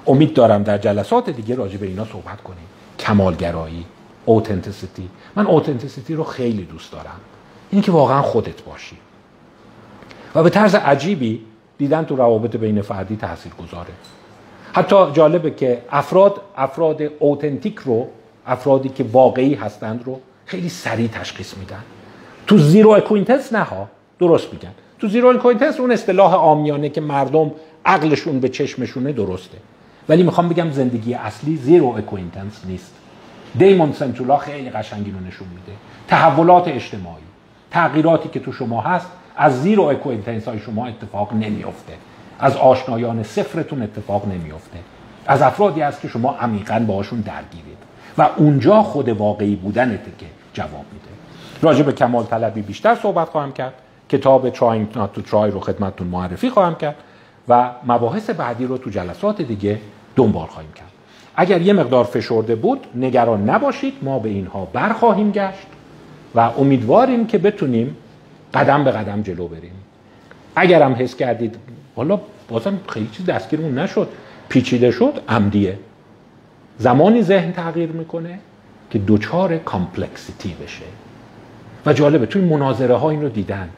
امید دارم در جلسات دیگه راجع به اینا صحبت کنیم. کمالگرایی authenticity من authenticity رو خیلی دوست دارم. این که واقعا خودت باشی. و به طرز عجیبی دیدن تو روابط بین فردی تاثیر گذاره حتی جالبه که افراد افراد authentic رو افرادی که واقعی هستند رو خیلی سریع تشخیص میدن. تو zero acquaintance نه ها درست میگن. تو zero acquaintance اون اصطلاح عامیانه که مردم عقلشون به چشمشونه درسته. ولی می‌خوام بگم زندگی اصلی zero acquaintance نیست. دیمون سنتولا خیلی قشنگی رو نشون میده. تحولات اجتماعی تغییراتی که تو شما هست از zero acquaintance های شما اتفاق نمیافته. از آشنایان صفرتون اتفاق نمیافته. از افرادی هست که شما عمیقا باهاشون درگیرید. و اونجا خود واقعی بودنته که جواب میده. راجع به کمال طلبی بیشتر صحبت خواهم کرد. کتاب Trying Not to Try رو خدمتتون معرفی خواهم کرد و مباحث بعدی رو تو جلسات دیگه دنبال خواهیم کرد. اگر یه مقدار فشرده بود نگران نباشید ما به اینها برخواهیم گشت و امیدواریم که بتونیم قدم به قدم جلو بریم. اگرم حس کردید حالا بازم خیلی چیز دستگیرمون نشد. پیچیده شد عمدیه زمانی ذهن تغییر می‌کنه که دوچار کامپلکسیتی بشه. و جالبه توی مناظره ها این رو دیدن.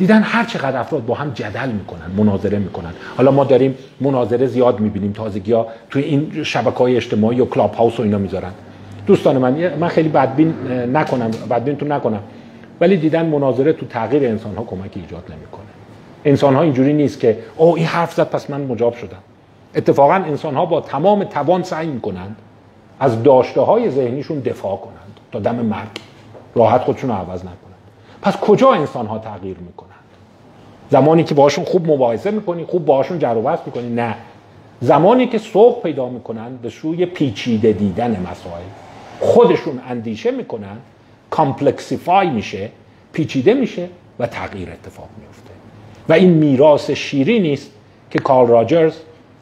دیدن هر چقدر افراد با هم جدل می‌کنن مناظره می‌کنن. حالا ما داریم مناظره زیاد می‌بینیم تازگی ها توی این شبکه های اجتماعی و کلاب هاوس و اینا می‌ذارن. دوستان من من خیلی بدبین نکنم بدبین تو نکنم. ولی دیدن مناظره تو تغییر انسان ها کمک ایجاد نمی‌کنه. انسان ها اینجوری نیست که او این حرف زد پس من مجاب شدم. اتفاقا انسان ها با تمام توان سعی می‌کنند از داشته های ذهنیشون دفاع کنند تا دم مرگ. راحت خودشون رو عوض نکنند پس کجا انسان ها تغییر می‌کنند؟ زمانی که باشون خوب مباحثه می‌کنی خوب باشون جر و می‌کنی. نه. زمانی که سوق پیدا می‌کنند به سوی پیچیده دیدن مسائل خودشون اندیشه می‌کنن complexify میشه پیچیده میشه و تغییر اتفاق میفته و این میراث شیرینیست که کارل راجرز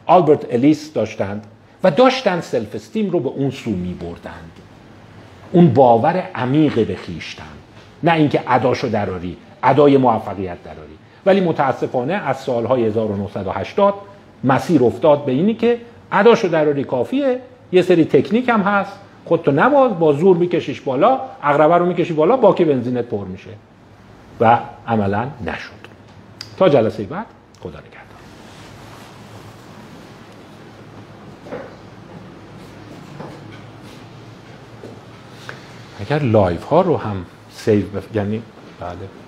آلبرت الیس داشتند و داشتن self esteem رو به اون سو می بردند اون باور عمیق به خویشتن. نه اینکه اداشو دراری ادای موفقیت دراری. ولی متاسفانه از سالهای 1980 مسیر افتاد به اینی که اداشو دراری کافیه یه سری تکنیک هم هست. خودتو نباز با زور میکشیش بالا اغربه رو می‌کشی بالا باکی بنزینت پر میشه. و عملا نشد. تا جلسه بعد خدا نگهدار. اگر لایف ها رو هم سيف يعني بعده